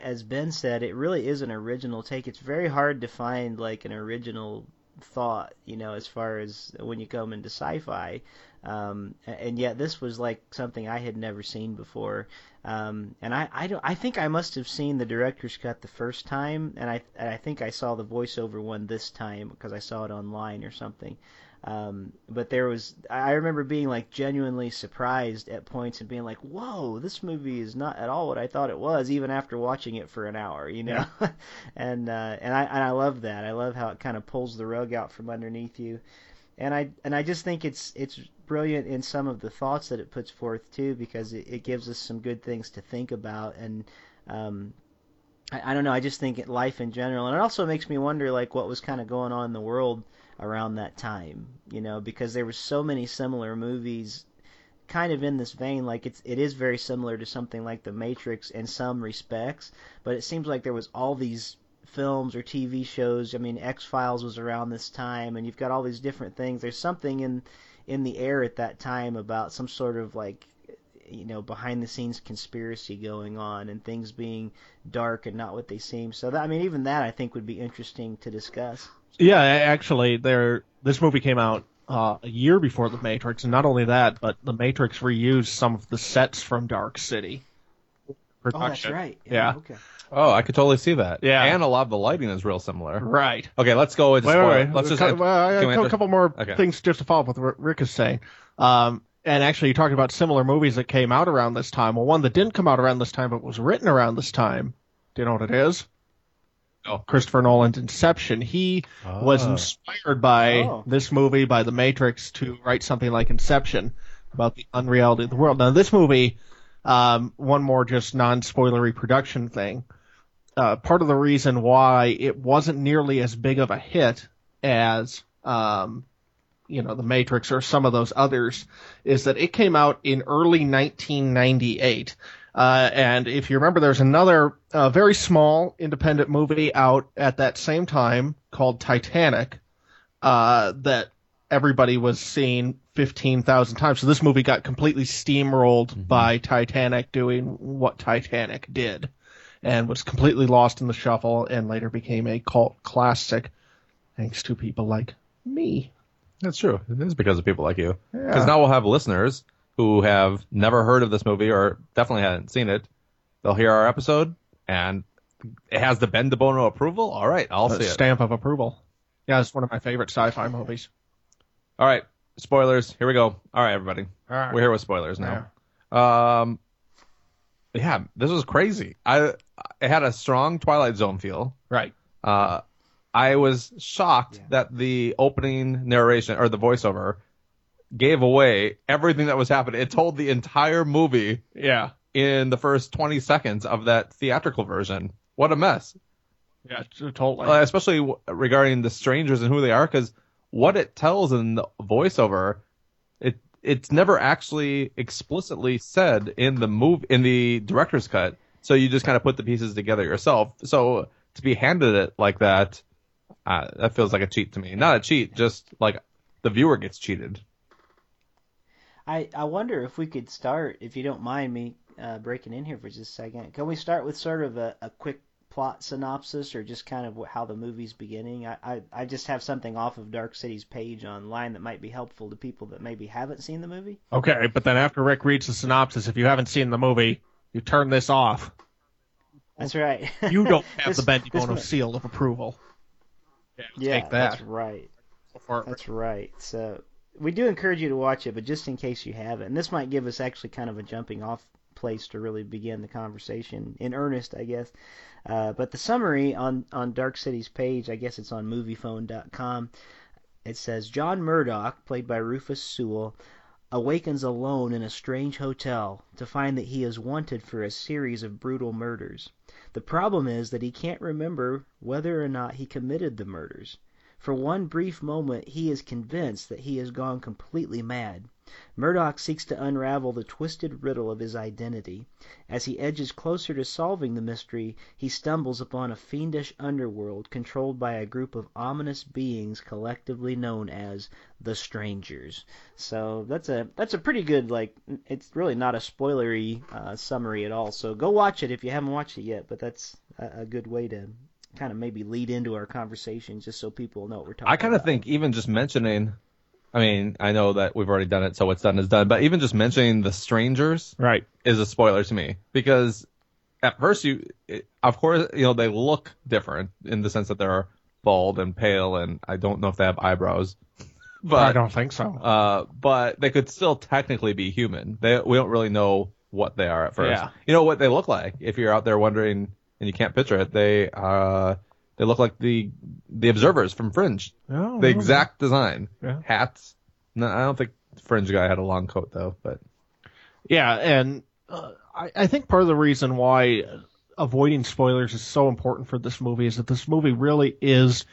as Ben said, it really is an original take. It's very hard to find like an original thought, you know, as far as when you come into sci-fi. Um, and yet this was like something I had never seen before. Um, and I, I don't, I think I must have seen the director's cut the first time, and I, and I think I saw the voiceover one this time because I saw it online or something. Um, but there was, I remember being like genuinely surprised at points and being like, "Whoa, this movie is not at all what I thought it was," even after watching it for an hour, you know. and uh, and I and I love that. I love how it kind of pulls the rug out from underneath you, and I and I just think it's it's brilliant in some of the thoughts that it puts forth too, because it, it gives us some good things to think about and. Um, I, I don't know. I just think life in general, and it also makes me wonder, like, what was kind of going on in the world around that time, you know, because there were so many similar movies kind of in this vein like it's it is very similar to something like The Matrix in some respects, but it seems like there was all these films or TV shows. I mean, X-Files was around this time and you've got all these different things. There's something in in the air at that time about some sort of like you know behind the scenes conspiracy going on and things being dark and not what they seem. So that I mean even that I think would be interesting to discuss. Yeah, actually, there. This movie came out uh, a year before The Matrix, and not only that, but The Matrix reused some of the sets from Dark City. Oh, that's Production. right. Yeah. Okay. Oh, I could totally see that. Yeah. And a lot of the lighting is real similar. Right. Okay, let's go into Wait, spoiler. wait, wait. Let's just well, I got a couple more Okay. things just to follow up with what Rick is saying. Um, and actually, you talked about similar movies that came out around this time. Well, one that didn't come out around this time, but was written around this time. Do you know what it is? No. Christopher Nolan's Inception. He was Ah. inspired by Oh. this movie, by The Matrix, to write something like Inception about the unreality of the world. Now, this movie, um, one more just non-spoilery production thing. Uh, part of the reason why it wasn't nearly as big of a hit as, um, you know, The Matrix or some of those others is that it came out in early 1998. Uh, and if you remember, there's another uh, very small independent movie out at that same time called Titanic uh, that everybody was seeing 15,000 times. So this movie got completely steamrolled by Titanic doing what Titanic did and was completely lost in the shuffle and later became a cult classic thanks to people like me. That's true. It is because of people like you. Yeah. Because now we'll have listeners who have never heard of this movie or definitely hadn't seen it. They'll hear our episode and it has the Ben DeBono approval. All right, I'll A see it. stamp of approval. Yeah, it's one of my favorite sci-fi movies. All right, spoilers. Here we go. All right, everybody. All right. We're here with spoilers now. Um, yeah, this was crazy. I it had a strong Twilight Zone feel. Right. Uh, I was shocked that the opening narration or the voiceover gave away everything that was happening. It told the entire movie Yeah. in the first 20 seconds of that theatrical version. What a mess. Yeah, t- totally. Uh, especially w- regarding the strangers and who they are, because what it tells in the voiceover, it it's never actually explicitly said in the move in the director's cut. So you just kind of put the pieces together yourself. So to be handed it like that, uh, that feels like a cheat to me. Not a cheat, just like the viewer gets cheated. I, I wonder if we could start, if you don't mind me uh, breaking in here for just a second. Can we start with sort of a, a quick plot synopsis or just kind of how the movie's beginning? I, I, I just have something off of Dark City's page online that might be helpful to people that maybe haven't seen the movie. okay, but then after Rick reads the synopsis, if you haven't seen the movie, you turn this off. That's right. You don't have This- the Ben this DeBono one- seal of approval. Yeah, Yeah, take that. that's right. Go for it. That's right. So we do encourage you to watch it, but just in case you haven't, and this might give us actually kind of a jumping off place to really begin the conversation in earnest, I guess. Uh, but the summary on on Dark City's page, I guess it's on Moviefone.com. It says John Murdoch, played by Rufus Sewell, awakens alone in a strange hotel to find that he is wanted for a series of brutal murders. The problem is that he can't remember whether or not he committed the murders. For one brief moment, he is convinced that he has gone completely mad. Murdoch seeks to unravel the twisted riddle of his identity. As he edges closer to solving the mystery, he stumbles upon a fiendish underworld controlled by a group of ominous beings collectively known as the Strangers. So that's a that's a pretty good like it's really not a spoilery uh, summary at all. So go watch it if you haven't watched it yet. But that's a, a good way to kind of maybe lead into our conversation just so people know what we're talking. I kind of think even just mentioning, I mean, I know that we've already done it, so what's done is done, but even just mentioning the strangers Right. is a spoiler to me because at first you, it, of course, you know, they look different in the sense that they're bald and pale and I don't know if they have eyebrows, But I don't think so. uh, but they could still technically be human. They, we don't really know what they are at first. Yeah. You know what they look like if you're out there wondering and you can't picture it. They, uh, they look like the, the observers from Fringe Oh, the exact design. Yeah. Hats. No, I don't think Fringe guy had a long coat though. But Yeah, and uh, I, I think part of the reason why avoiding spoilers is so important for this movie is that this movie really is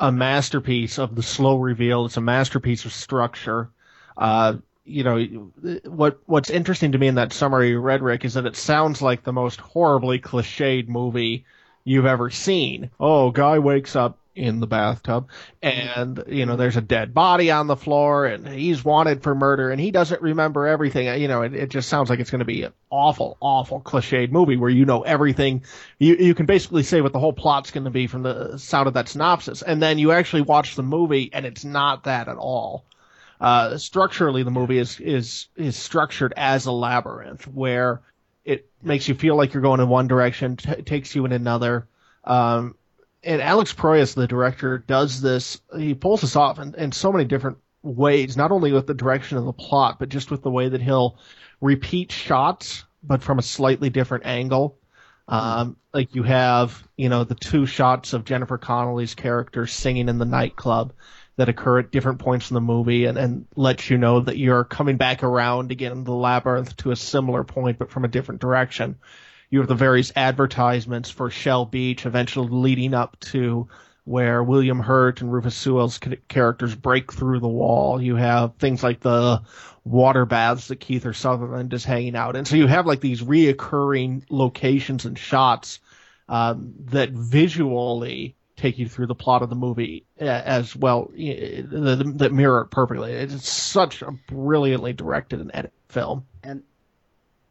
a masterpiece of the slow reveal. It's a masterpiece of structure. Uh, you know, what what's interesting to me in that summary you read, Rick, is that it sounds like the most horribly cliched movie you've ever seen. Oh, guy wakes up in the bathtub and you know there's a dead body on the floor and he's wanted for murder and he doesn't remember everything. You know it, it just sounds like it's going to be an awful awful cliched movie where you know everything. You you can basically say what the whole plot's going to be from the sound of that synopsis and then you actually watch the movie and it's not that at all. Uh, structurally the movie is is is structured as a labyrinth where it makes you feel like you're going in one direction, t- takes you in another. Um, and Alex Proyas, the director, does this. He pulls this off in, in so many different ways, not only with the direction of the plot, but just with the way that he'll repeat shots, but from a slightly different angle. Um, like you have, you know, the two shots of Jennifer Connelly's character singing in the nightclub that occur at different points in the movie and, and let you know that you're coming back around again in the labyrinth to a similar point, but from a different direction. You have the various advertisements for Shell Beach, eventually leading up to where William Hurt and Rufus Sewell's characters break through the wall. You have things like the water baths that Kiefer Sutherland is hanging out in. So you have like these reoccurring locations and shots um, that visually take you through the plot of the movie uh, as well that, that mirror it perfectly. It's such a brilliantly directed and edited film. And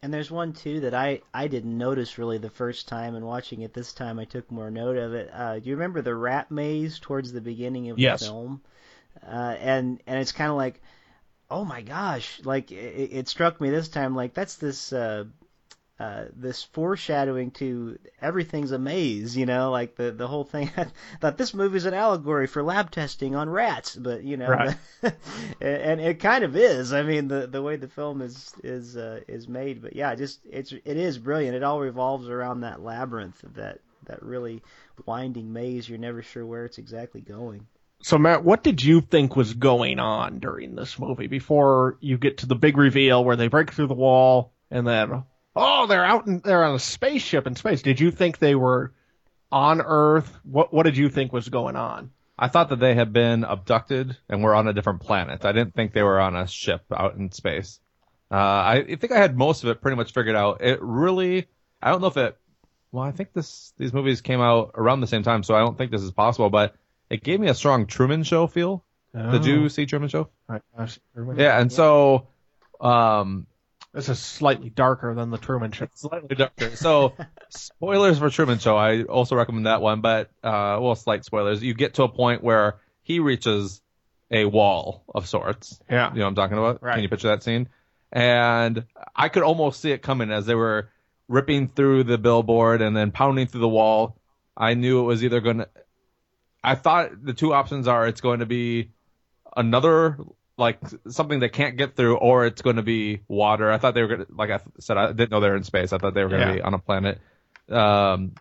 and there's one too that I I didn't notice really the first time, and watching it this time I took more note of it. Uh, do you remember the rat maze towards the beginning of Yes. the film? Uh, and and it's kind of like, oh my gosh, like it, it struck me this time like that's this. Uh, uh, this foreshadowing to everything's a maze, you know, like the the whole thing. I thought this movie's an allegory for lab testing on rats, but you know, Right. and it kind of is. I mean, the the way the film is is uh, is made, but yeah, just it's it is brilliant. It all revolves around that labyrinth, that that really winding maze. You're never sure where it's exactly going. So Matt, what did you think was going on during this movie before you get to the big reveal where they break through the wall and then oh they're out in, they're on a spaceship in space? Did you think they were on Earth? What what did you think was going on? I thought that they had been abducted and were on a different planet. I didn't think they were on a ship out in space. Uh, I, I think I had most of it pretty much figured out. It really, I don't know if it. Well, I think this these movies came out around the same time, so I don't think this is possible. But it gave me a strong Truman Show feel. Did you see Truman Show? Right. Yeah, and so, um, This is slightly darker than the Truman Show. slightly darker. So, spoilers for Truman Show. I also recommend that one, but uh, well, slight spoilers. You get to a point where he reaches a wall of sorts. Yeah. You know what I'm talking about? Right. Can you picture that scene? And I could almost see it coming as they were ripping through the billboard and then pounding through the wall. I knew it was either going to. I thought the two options are it's going to be another like something they can't get through, or it's going to be water. I thought they were going to, like I said, I didn't know they were in space. I thought they were going to Yeah. be on a planet. Um,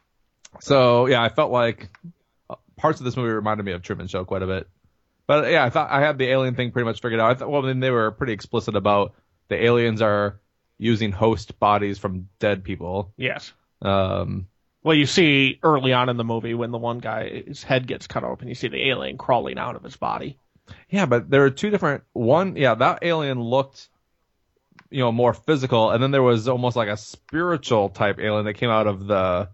so yeah, I felt like parts of this movie reminded me of Truman Show quite a bit. But yeah, I thought I had the alien thing pretty much figured out. I thought, well, then they were pretty explicit about the aliens are using host bodies from dead people. Yes. Um, Well, you see early on in the movie when the one guy's head gets cut open, you see the alien crawling out of his body. Yeah, but there are two different. One, yeah, that alien looked, you know, more physical, and then there was almost like a spiritual type alien that came out of the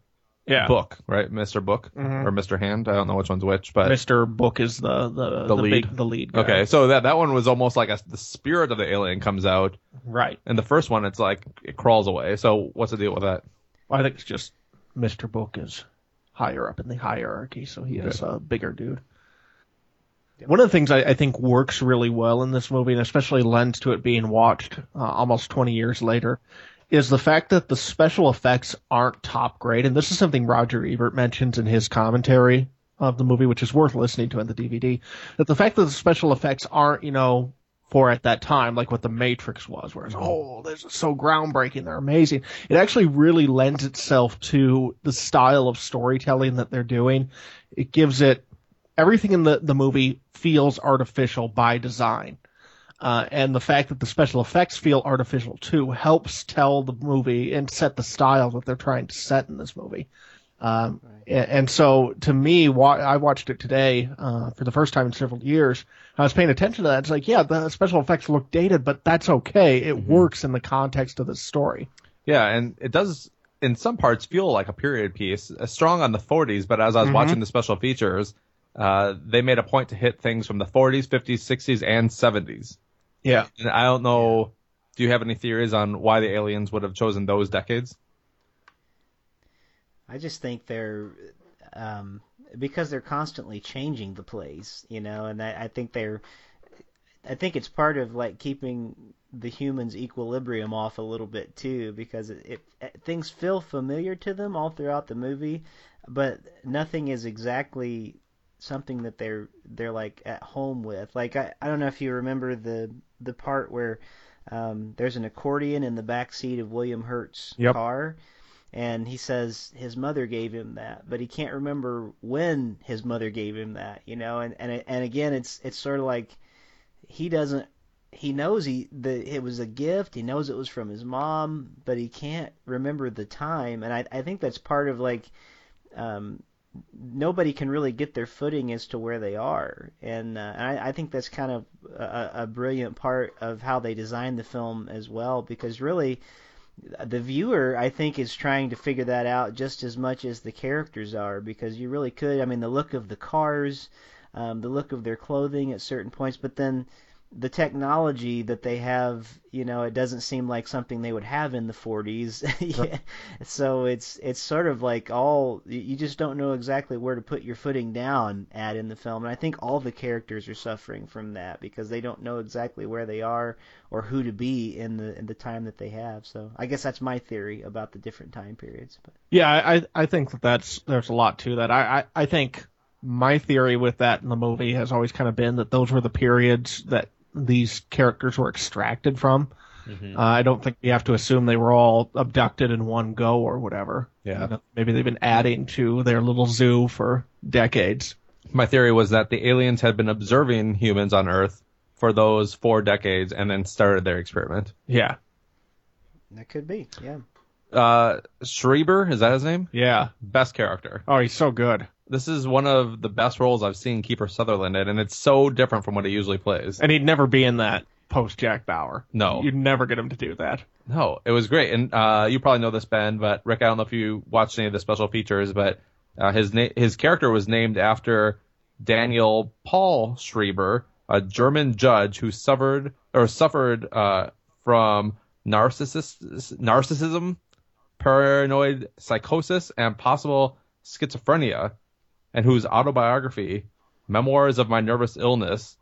Yeah. book, right, Mr. Book Mhm. or Mr. Hand. I don't know which one's which, but Mr. Book is the the, The lead? big, the lead. Guy. okay. So that that one was almost like a, the spirit of the alien comes out, Right. and the first one it's like it crawls away. So what's the deal with that? Well, I think it's just Mr. Book is higher up in the hierarchy, so he is a bigger dude. One of the things I, I think works really well in this movie, and especially lends to it being watched uh, almost 20 years later, is the fact that the special effects aren't top grade. And this is something Roger Ebert mentions in his commentary of the movie, which is worth listening to in the DVD. That the fact that the special effects aren't, you know, for at that time, like what the Matrix was, where it's, oh, this is so groundbreaking, they're amazing. It actually really lends itself to the style of storytelling that they're doing. It gives it everything in the, the movie feels artificial by design. Uh, and the fact that the special effects feel artificial too helps tell the movie and set the style that they're trying to set in this movie. Um, and, and so to me, wa- I watched it today uh, for the first time in several years. I was paying attention to that. It's like, yeah, the special effects look dated, but that's okay. It works in the context of the story. Yeah, and it does in some parts feel like a period piece, uh, strong on the 40s. But as I was watching the special features, uh, they made a point to hit things from the 40s, 50s, 60s, and 70s. Yeah. And I don't know. Do you have any theories on why the aliens would have chosen those decades? I just think they're um, because they're constantly changing the plays, you know, and I, I think they're I think it's part of like keeping the humans' equilibrium off a little bit too, because it, it things feel familiar to them all throughout the movie, but nothing is exactly something that they're they're like at home with. Like I, I don't know if you remember the the part where um, there's an accordion in the back seat of William Hurt's Yep. car, and he says his mother gave him that, but he can't remember when his mother gave him that, you know. And and and again, it's it's sort of like he doesn't. He knows he the it was a gift. He knows it was from his mom, but he can't remember the time. And I I think that's part of like um, nobody can really get their footing as to where they are, and, uh, and I, I think that's kind of a, a brilliant part of how they designed the film as well, because really the viewer I think is trying to figure that out just as much as the characters are because you really could I mean the look of the cars um, the look of their clothing at certain points but then the technology that they have, you know, it doesn't seem like something they would have in the 40s. yeah. So it's it's sort of like all you just don't know exactly where to put your footing down at in the film. And I think all the characters are suffering from that because they don't know exactly where they are or who to be in the in the time that they have. So I guess that's my theory about the different time periods. But Yeah, I I think that that's there's a lot to that. I I, I think my theory with that in the movie has always kind of been that those were the periods that these characters were extracted from. Mm-hmm. Uh, I don't think we have to assume they were all abducted in one go or whatever. Yeah. You know, maybe they've been adding to their little zoo for decades. My theory was that the aliens had been observing humans on Earth for those four decades and then started their experiment. Yeah. That could be, yeah. Uh, Schreiber, is that his name? Yeah. Best character. Oh, he's so good this is one of the best roles I've seen Kiefer Sutherland in, and it's so different from what he usually plays. And he'd never be in that post Jack Bauer. No, you'd never get him to do that. No, it was great, and uh, you probably know this Ben, but Rick, I don't know if you watched any of the special features, but uh, his na- his character was named after Daniel Paul Schreiber, a German judge who suffered or suffered uh, from narcissus- narcissism, paranoid psychosis, and possible schizophrenia and whose autobiography, Memoirs of My Nervous Illness,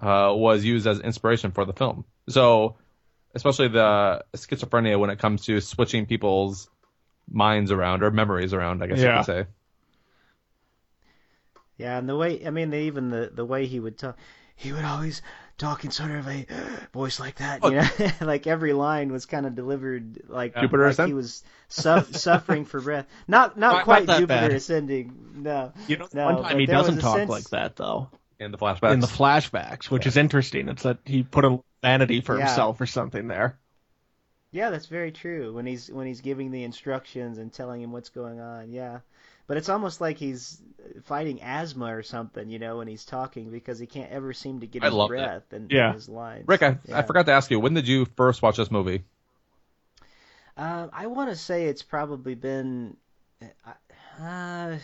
uh, was used as inspiration for the film. So, especially the schizophrenia when it comes to switching people's minds around or memories around, I guess yeah. you could say. Yeah, and the way I mean, even the the way he would talk, he would always talk in sort of a voice like that. Oh, you know, like every line was kind of delivered like, Jupiter like he was su- suffering for breath. Not not, not quite Jupiter bad. ascending. No, you know, no, one time he doesn't talk sense... like that though. In the flashbacks. In the flashbacks, which yeah. is interesting. It's that he put a vanity for yeah. himself or something there. Yeah, that's very true. When he's when he's giving the instructions and telling him what's going on. Yeah but it's almost like he's fighting asthma or something, you know, when he's talking because he can't ever seem to get his breath and, yeah. his lines. Rick, I, yeah. I forgot to ask you, when did you first watch this movie? Uh, I want to say it's probably been, uh, uh,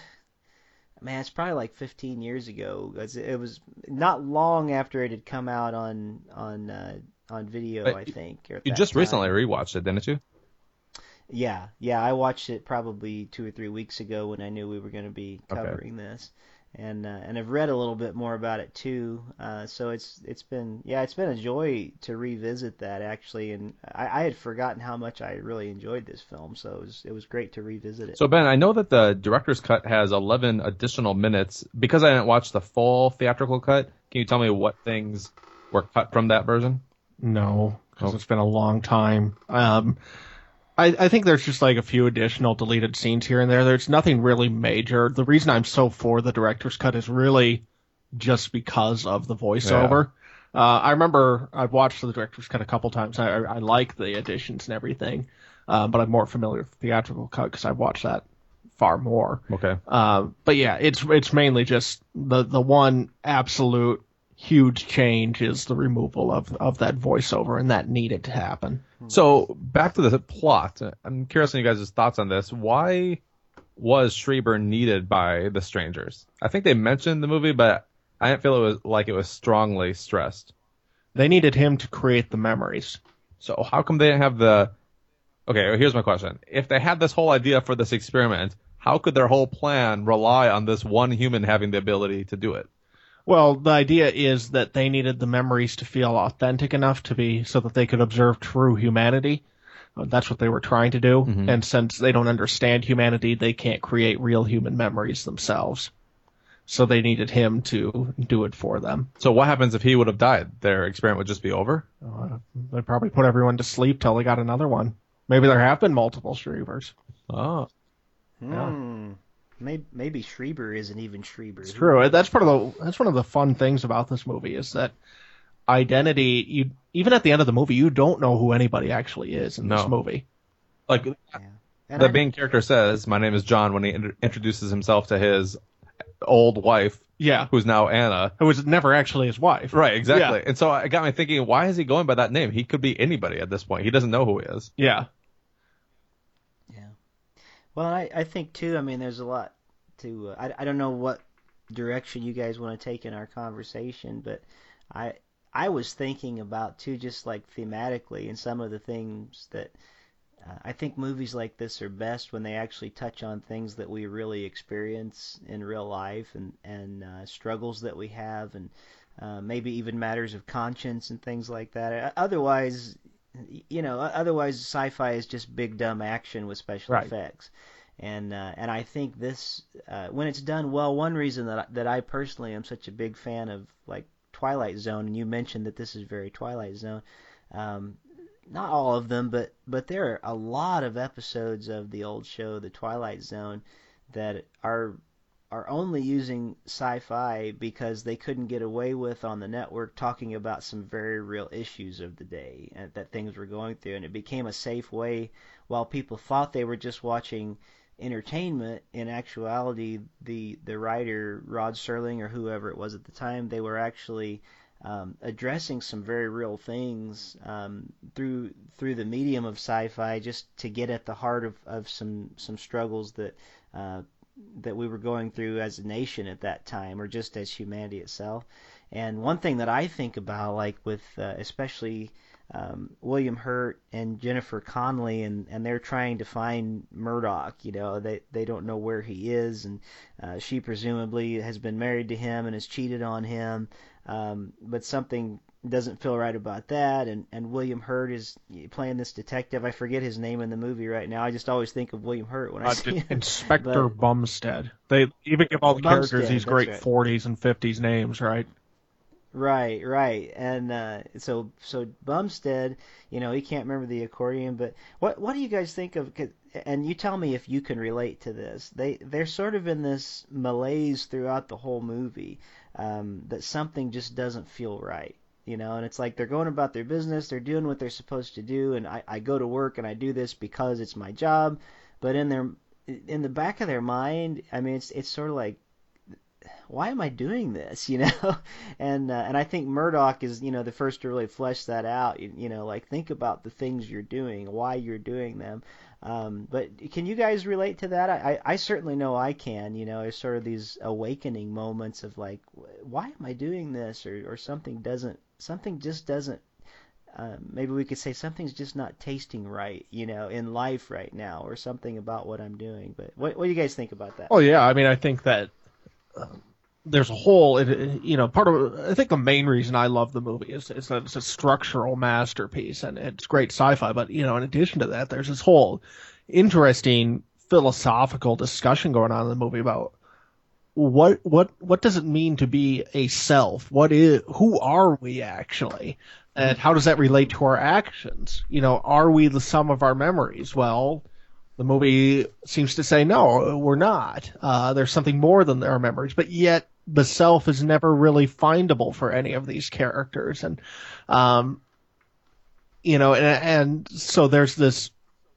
man, it's probably like 15 years ago. It was not long after it had come out on on uh, on video, but I think. You just time. recently rewatched it, didn't you? Yeah, yeah, I watched it probably two or three weeks ago when I knew we were going to be covering okay. this, and uh, and I've read a little bit more about it too. Uh, so it's it's been yeah, it's been a joy to revisit that actually, and I, I had forgotten how much I really enjoyed this film, so it was it was great to revisit it. So Ben, I know that the director's cut has 11 additional minutes because I didn't watch the full theatrical cut. Can you tell me what things were cut from that version? No, because oh. it's been a long time. Um, I, I think there's just like a few additional deleted scenes here and there. There's nothing really major. The reason I'm so for the director's cut is really just because of the voiceover. Yeah. Uh, I remember I've watched the director's cut a couple times. I, I like the additions and everything, uh, but I'm more familiar with the theatrical cut because I've watched that far more. Okay. Uh, but yeah, it's it's mainly just the the one absolute huge change is the removal of, of that voiceover, and that needed to happen. Hmm. So back to the plot. I'm curious on you guys' thoughts on this. Why was Schreiber needed by the strangers? I think they mentioned the movie, but I didn't feel it was like it was strongly stressed. They needed him to create the memories. So how come they didn't have the? Okay, here's my question. If they had this whole idea for this experiment, how could their whole plan rely on this one human having the ability to do it? Well, the idea is that they needed the memories to feel authentic enough to be so that they could observe true humanity. Uh, that's what they were trying to do. Mm-hmm. And since they don't understand humanity, they can't create real human memories themselves. So they needed him to do it for them. So what happens if he would have died? Their experiment would just be over? Uh, they'd probably put everyone to sleep till they got another one. Maybe there have been multiple Schreibers. Oh. Yeah. Hmm. Maybe, maybe Schreiber isn't even Schreiber. It's true. That's part of the that's one of the fun things about this movie is that identity. You even at the end of the movie, you don't know who anybody actually is in no. this movie. Like yeah. The I- main character says, "My name is John" when he in- introduces himself to his old wife, Yeah. who's now Anna. who was never actually his wife. Right, exactly. And so it got me thinking, why is he going by that name? He could be anybody at this point. He doesn't know who he is. Yeah. Yeah. Well, I, I think too. I mean, there's a lot to. Uh, I I don't know what direction you guys want to take in our conversation, but I I was thinking about too, just like thematically, and some of the things that. Uh, I think movies like this are best when they actually touch on things that we really experience in real life and and uh, struggles that we have and uh, maybe even matters of conscience and things like that. Otherwise, you know, otherwise sci-fi is just big dumb action with special Right. effects. And uh, and I think this, uh, when it's done well, one reason that I, that I personally am such a big fan of like Twilight Zone, and you mentioned that this is very Twilight Zone. Um, not all of them, but but there are a lot of episodes of the old show, The Twilight Zone, that are are only using sci-fi because they couldn't get away with on the network talking about some very real issues of the day and that things were going through, and it became a safe way while people thought they were just watching entertainment. In actuality, the the writer Rod Serling or whoever it was at the time, they were actually um, addressing some very real things um, through through the medium of sci-fi, just to get at the heart of, of some some struggles that uh, that we were going through as a nation at that time, or just as humanity itself. And one thing that I think about, like with uh, especially um, William Hurt and Jennifer Connelly, and, and they're trying to find Murdoch. You know, they they don't know where he is, and uh, she presumably has been married to him and has cheated on him. Um, but something doesn't feel right about that. And and William Hurt is playing this detective. I forget his name in the movie right now. I just always think of William Hurt when I Uh, see him. Inspector But- Bumstead. They even give all the characters these great right. 40s and 50s names, right? Right, right, and uh, so so Bumstead, you know, he can't remember the accordion, but what what do you guys think of? And you tell me if you can relate to this. They they're sort of in this malaise throughout the whole movie um, that something just doesn't feel right, you know. And it's like they're going about their business, they're doing what they're supposed to do, and I, I go to work and I do this because it's my job, but in their in the back of their mind, I mean, it's it's sort of like why am I doing this? You know, and uh, and I think Murdoch is you know the first to really flesh that out. You, you know, like think about the things you're doing, why you're doing them. Um, but can you guys relate to that? I, I I certainly know I can. You know, there's sort of these awakening moments of like, why am I doing this, or or something doesn't, something just doesn't. Uh, maybe we could say something's just not tasting right, you know, in life right now, or something about what I'm doing. But what what do you guys think about that? Oh yeah, I mean, I think that um, there's a whole, you know, part of. I think the main reason I love the movie is, is that it's a structural masterpiece and it's great sci-fi. But you know, in addition to that, there's this whole interesting philosophical discussion going on in the movie about what what what does it mean to be a self? What is who are we actually? And how does that relate to our actions? You know, are we the sum of our memories? Well, the movie seems to say no, we're not. Uh, there's something more than our memories, but yet the self is never really findable for any of these characters, and um, you know, and, and so there's this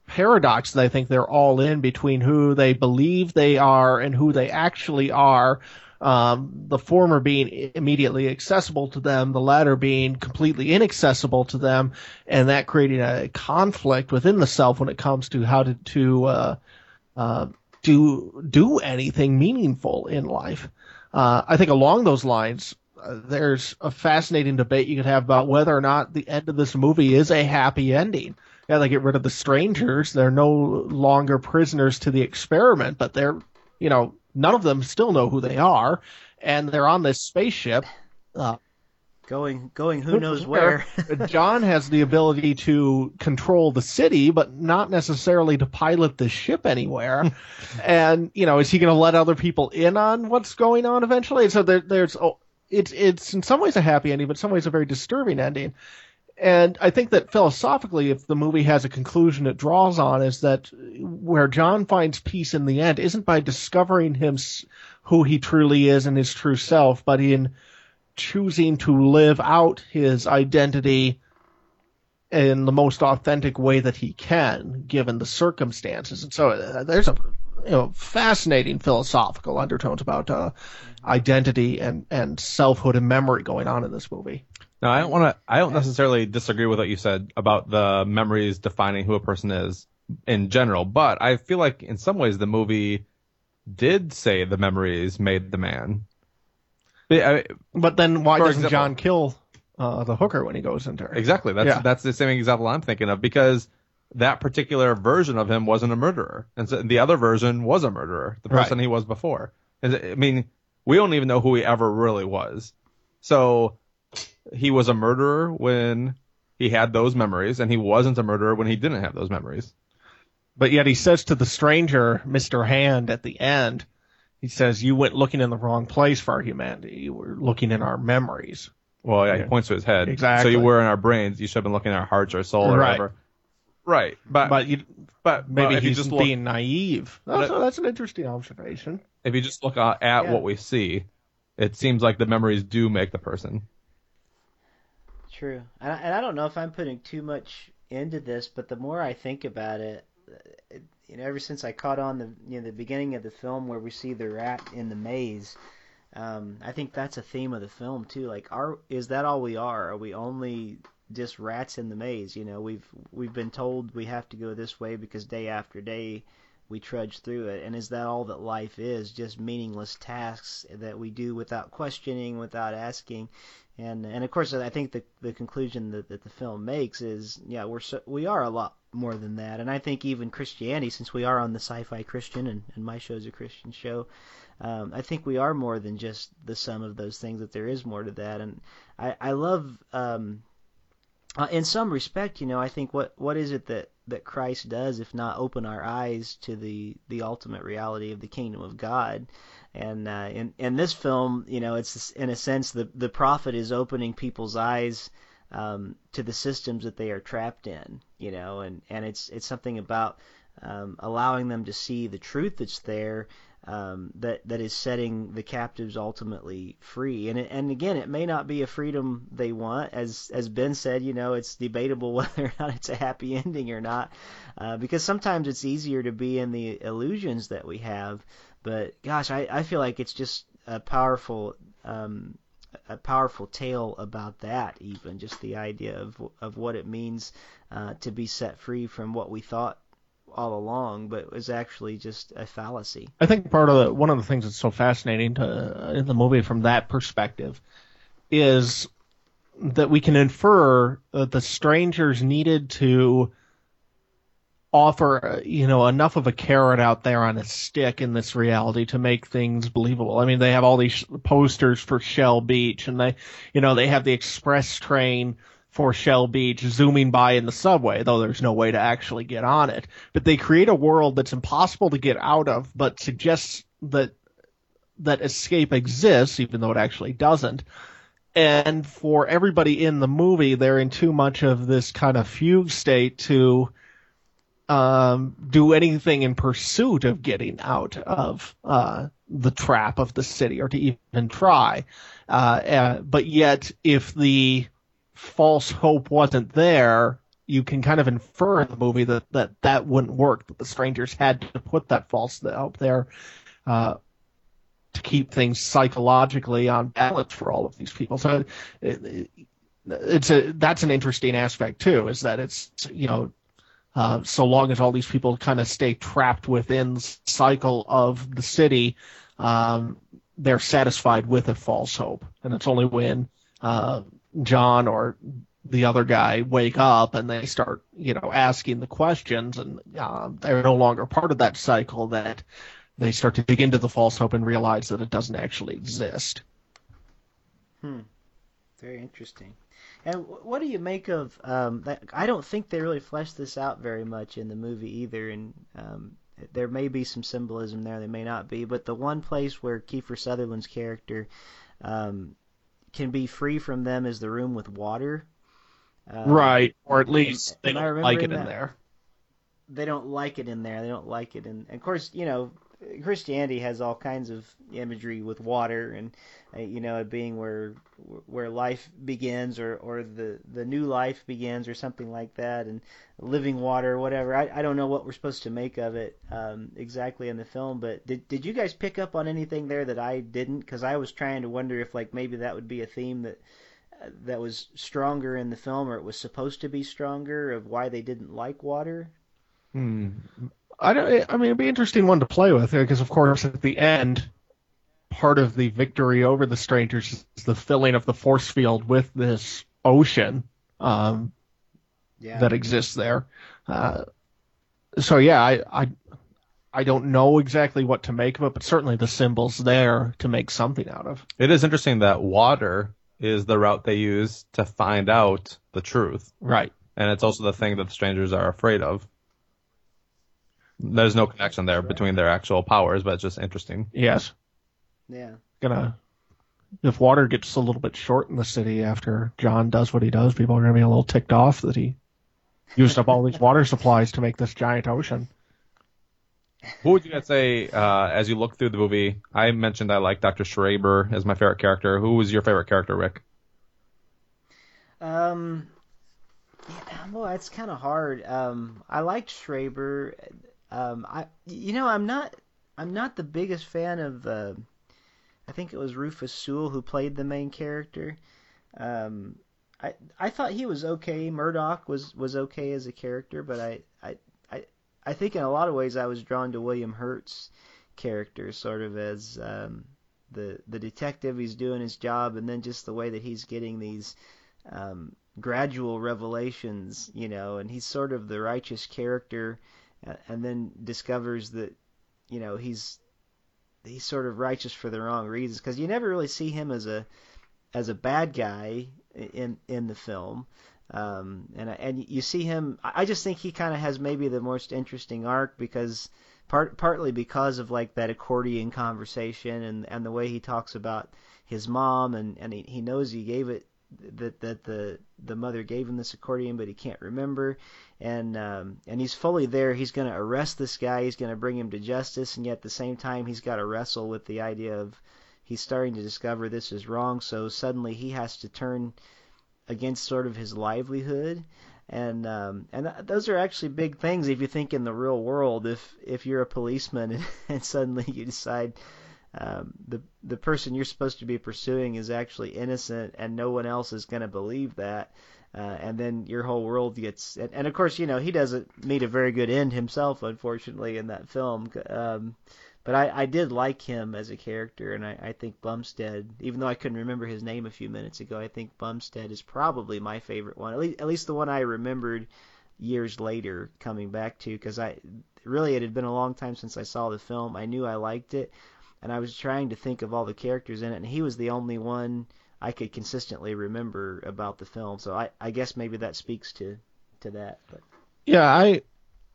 paradox that I think they're all in between who they believe they are and who they actually are. Um, the former being immediately accessible to them, the latter being completely inaccessible to them, and that creating a conflict within the self when it comes to how to to uh, uh, do do anything meaningful in life. Uh, I think along those lines, uh, there's a fascinating debate you could have about whether or not the end of this movie is a happy ending. Yeah, they get rid of the strangers; they're no longer prisoners to the experiment, but they're, you know, none of them still know who they are, and they're on this spaceship. Uh, Going going who knows where? Uh, John has the ability to control the city, but not necessarily to pilot the ship anywhere. and you know, is he going to let other people in on what's going on eventually? So there, there's oh, it's it's in some ways a happy ending, but in some ways a very disturbing ending. And I think that philosophically, if the movie has a conclusion it draws on, is that where John finds peace in the end isn't by discovering him who he truly is and his true self, but in choosing to live out his identity in the most authentic way that he can, given the circumstances. And so uh, there's a you know fascinating philosophical undertones about uh, identity and and selfhood and memory going on in this movie. Now I don't want to. I don't necessarily disagree with what you said about the memories defining who a person is in general, but I feel like in some ways the movie did say the memories made the man. I- But then why For doesn't example- John kill uh, the hooker when he goes into her? Exactly. That's Yeah. that's the same example I'm thinking of because that particular version of him wasn't a murderer, and so the other version was a murderer, the person Right. he was before. And I mean, we don't even know who he ever really was. So he was a murderer when he had those memories, and he wasn't a murderer when he didn't have those memories. But yet he says to the stranger, Mr. Hand, at the end, he says, "You went looking in the wrong place for our humanity. You were looking in our memories." Well, yeah, Yeah. he points to his head. Exactly. So you were in our brains. You should have been looking at our hearts or soul or Right. whatever. Right. But But you, but maybe but you he's just just look, being naive. But That's, it- that's an interesting observation. if you just look at, at Yeah. what we see, it seems like the memories do make the person. True, and I, and I don't know if I'm putting too much into this, but the more I think about it, you know, ever since I caught on the you know the beginning of the film where we see the rat in the maze, um, I think that's a theme of the film too. Like, are is that all we are? Are we only just rats in the maze? You know, we've we've been told we have to go this way because day after day we trudge through it, and is that all that life is? Just meaningless tasks that we do without questioning, without asking and and of course I think the the conclusion that, that the film makes is yeah we're so, we are a lot more than that. And I think even Christianity since we are on the sci-fi Christian and, and my show's a Christian show um, I think we are more than just the sum of those things that there is more to that. And I I love um, uh, in some respect you know I think what what is it that that Christ does if not open our eyes to the the ultimate reality of the kingdom of God? And uh, in in this film, you know, it's in a sense the the prophet is opening people's eyes um, to the systems that they are trapped in, you know, and and it's it's something about um, allowing them to see the truth that's there. Um, that that is setting the captives ultimately free, and it, and again, it may not be a freedom they want, as as Ben said. You know, it's debatable whether or not it's a happy ending or not, uh, because sometimes it's easier to be in the illusions that we have, but gosh, I, I feel like it's just a powerful um, a powerful tale about that. Even just the idea of of what it means uh, to be set free from what we thought all along, but was actually just a fallacy. I think part of the one of the things that's so fascinating to, in the movie from that perspective is that we can infer that the strangers needed to offer you know enough of a carrot out there on a stick in this reality to make things believable. I mean, they have all these posters for Shell Beach, and they you know they have the express train for Shell Beach zooming by in the subway, though there's no way to actually get on it. But they create a world that's impossible to get out of, but suggests that that escape exists, even though it actually doesn't. And for everybody in the movie, they're in too much of this kind of fugue state to um, do anything in pursuit of getting out of uh, the trap of the city or to even try. Uh, uh, but yet, if the false hope wasn't there, you can kind of infer in the movie that that, that wouldn't work, that the strangers had to put that false hope there uh, to keep things psychologically on balance for all of these people. So it, it's a that's an interesting aspect too, is that it's you know uh, so long as all these people kind of stay trapped within cycle of the city, um, they're satisfied with a false hope, and it's only when uh, John or the other guy wake up and they start, you know, asking the questions, and uh, they're no longer part of that cycle that they start to dig into the false hope and realize that it doesn't actually exist. Hmm. Very interesting. And what do you make of um, that? I don't think they really fleshed this out very much in the movie either, and um, there may be some symbolism there, there may not be. But the one place where Kiefer Sutherland's character um, can be free from them is the room with water. Uh, right, or at least they am I don't like it in that? there. They don't like it in there. They don't like it, in, and of course, you know, Christianity has all kinds of imagery with water and uh, you know it being where where life begins or or the the new life begins or something like that and living water whatever. I, I don't know what we're supposed to make of it um, exactly in the film but did did you guys pick up on anything there that I didn't? Because I was trying to wonder if like maybe that would be a theme that uh, that was stronger in the film or it was supposed to be stronger of why they didn't like water. Hmm. I don't. I mean, it'd be an interesting one to play with because, of course, at the end, part of the victory over the strangers is the filling of the force field with this ocean um, yeah that exists there. Uh, so yeah, I, I I don't know exactly what to make of it, but certainly the symbols there to make something out of. It is interesting that water is the route they use to find out the truth, Right. and it's also the thing that the strangers are afraid of. There's no connection there between their actual powers, but it's just interesting. Yes. yeah Gonna. If water gets a little bit short in the city after John does what he does, people are gonna be a little ticked off that he used up all these water supplies to make this giant ocean. Who would you guys say, uh, as you look through the movie? I mentioned I like Dr. Schreber as my favorite character. Who was your favorite character, Rick? Um, yeah, well, it's kind of hard. Um, I liked Schreber. Um, I, you know, I'm not, I'm not the biggest fan of. Uh, I think it was Rufus Sewell who played the main character. Um, I, I thought he was okay. Murdoch was was okay as a character, but I, I, I, I think in a lot of ways I was drawn to William Hurt's character, sort of as um, the the detective. He's doing his job, and then just the way that he's getting these um, gradual revelations, you know, and he's sort of the righteous character, and then discovers that, you know, he's he's sort of righteous for the wrong reasons because you never really see him as a as a bad guy in in the film. Um, and and you see him. I just think he kind of has maybe the most interesting arc because part partly because of like that accordion conversation and and the way he talks about his mom and and he, he knows he gave it that that the the mother gave him this accordion, but he can't remember, and um, and he's fully there. He's going to arrest this guy. He's going to bring him to justice, and yet at the same time, he's got to wrestle with the idea of he's starting to discover this is wrong. So suddenly he has to turn against sort of his livelihood. And um, and th- those are actually big things if you think in the real world. If if you're a policeman and, and suddenly you decide um, the the person you're supposed to be pursuing is actually innocent and no one else is going to believe that uh, and then your whole world gets and, and of course you know he doesn't meet a very good end himself unfortunately in that film um, but I, I did like him as a character and I, I think Bumstead even though I couldn't remember his name a few minutes ago I think Bumstead is probably my favorite one at least, at least the one I remembered years later coming back to because I really it had been a long time since I saw the film. I knew I liked it and I was trying to think of all the characters in it, and he was the only one I could consistently remember about the film. So I, I guess maybe that speaks to to that. But Yeah, I,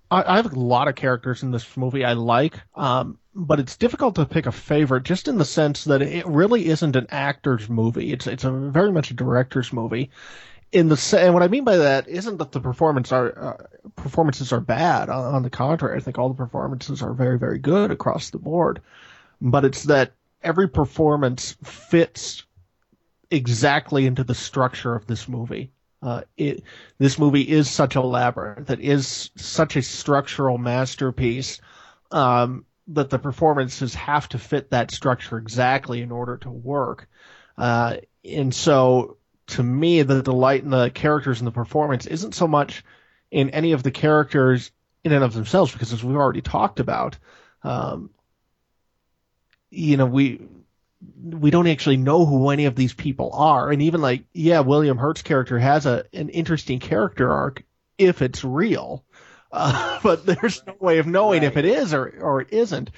I have a lot of characters in this movie I like, um, but it's difficult to pick a favorite just in the sense that it really isn't an actor's movie. It's it's a very much a director's movie. In the and what I mean by that isn't that the performance are uh, performances are bad. On, on the contrary, I think all the performances are very very good across the board. But it's that every performance fits exactly into the structure of this movie. Uh, it, this movie is such a labyrinth. It is such a structural masterpiece um, that the performances have to fit that structure exactly in order to work. Uh, and so, to me, the delight in the characters and the performance isn't so much in any of the characters in and of themselves, because as we've already talked about, um, you know, we we don't actually know who any of these people are, and even like, yeah, William Hurt's character has a an interesting character arc if it's real, uh, but there's no way of knowing if it is or or it isn't.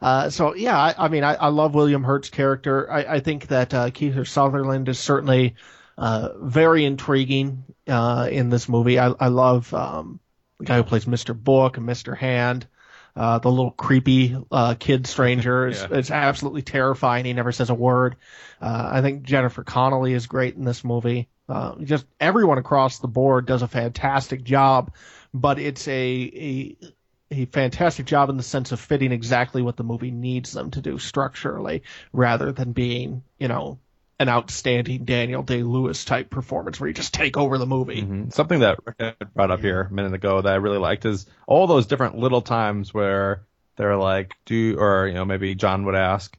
Uh, so yeah, I, I mean, I, I love William Hurt's character. I, I think that uh, Kiefer Sutherland is certainly uh, very intriguing uh, in this movie. I, I love um, the guy who plays Mr. Book and Mr. Hand. Uh, the little creepy uh, kid stranger is, Yeah. absolutely terrifying. He never says a word. Uh, I think Jennifer Connelly is great in this movie. Uh, just everyone across the board does a fantastic job, but it's a, a a fantastic job in the sense of fitting exactly what the movie needs them to do structurally, rather than being, you know, an outstanding Daniel Day Lewis type performance where you just take over the movie. Mm-hmm. Something that Rick brought up here a minute ago that I really liked is all those different little times where they're like, do or you know maybe John would ask,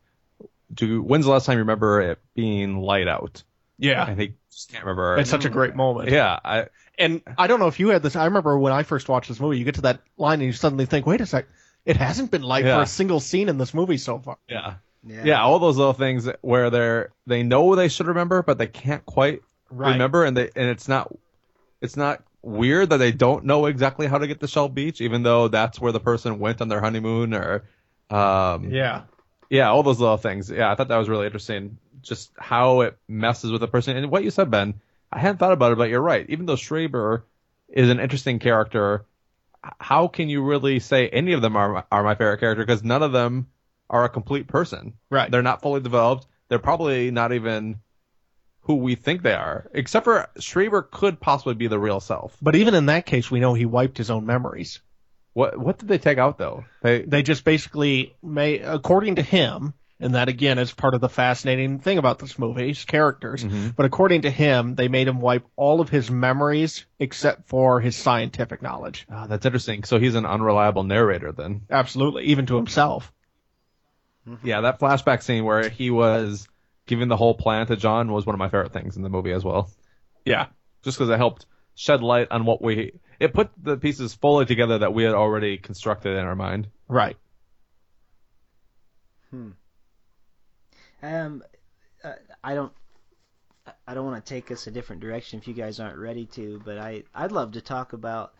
do when's the last time you remember it being light out? Yeah, I think just can't remember. It's such a great moment. Yeah, I, and I don't know if you had this. I remember when I first watched this movie, you get to that line and you suddenly think, wait a sec, it hasn't been light Yeah. for a single scene in this movie so far. yeah. Yeah. Yeah, all those little things where they're they know they should remember, but they can't quite Right. remember, and they and it's not it's not weird that they don't know exactly how to get to Shell Beach, even though that's where the person went on their honeymoon, or um, Yeah. yeah, all those little things. Yeah, I thought that was really interesting, just how it messes with a person. And what you said, Ben, I hadn't thought about it, but you're right. Even though Schreber is an interesting character, how can you really say any of them are are my favorite character? Because none of them are a complete person. Right. They're not fully developed. They're probably not even who we think they are. Except for Schreber could possibly be the real self. But even in that case, we know he wiped his own memories. What what did they take out though? They They just basically may, according to him, and that again is part of the fascinating thing about this movie, his characters. But according to him, they made him wipe all of his memories except for his scientific knowledge. Ah, that's interesting. So he's an unreliable narrator then. Absolutely, even to himself. Yeah, that flashback scene where he was giving the whole plan to John was one of my favorite things in the movie as well. Yeah. Just because it helped shed light on what we it put the pieces fully together that we had already constructed in our mind. Right. Hmm. Um, uh, I don't. I don't want to take us a different direction if you guys aren't ready to, but I I'd love to talk about,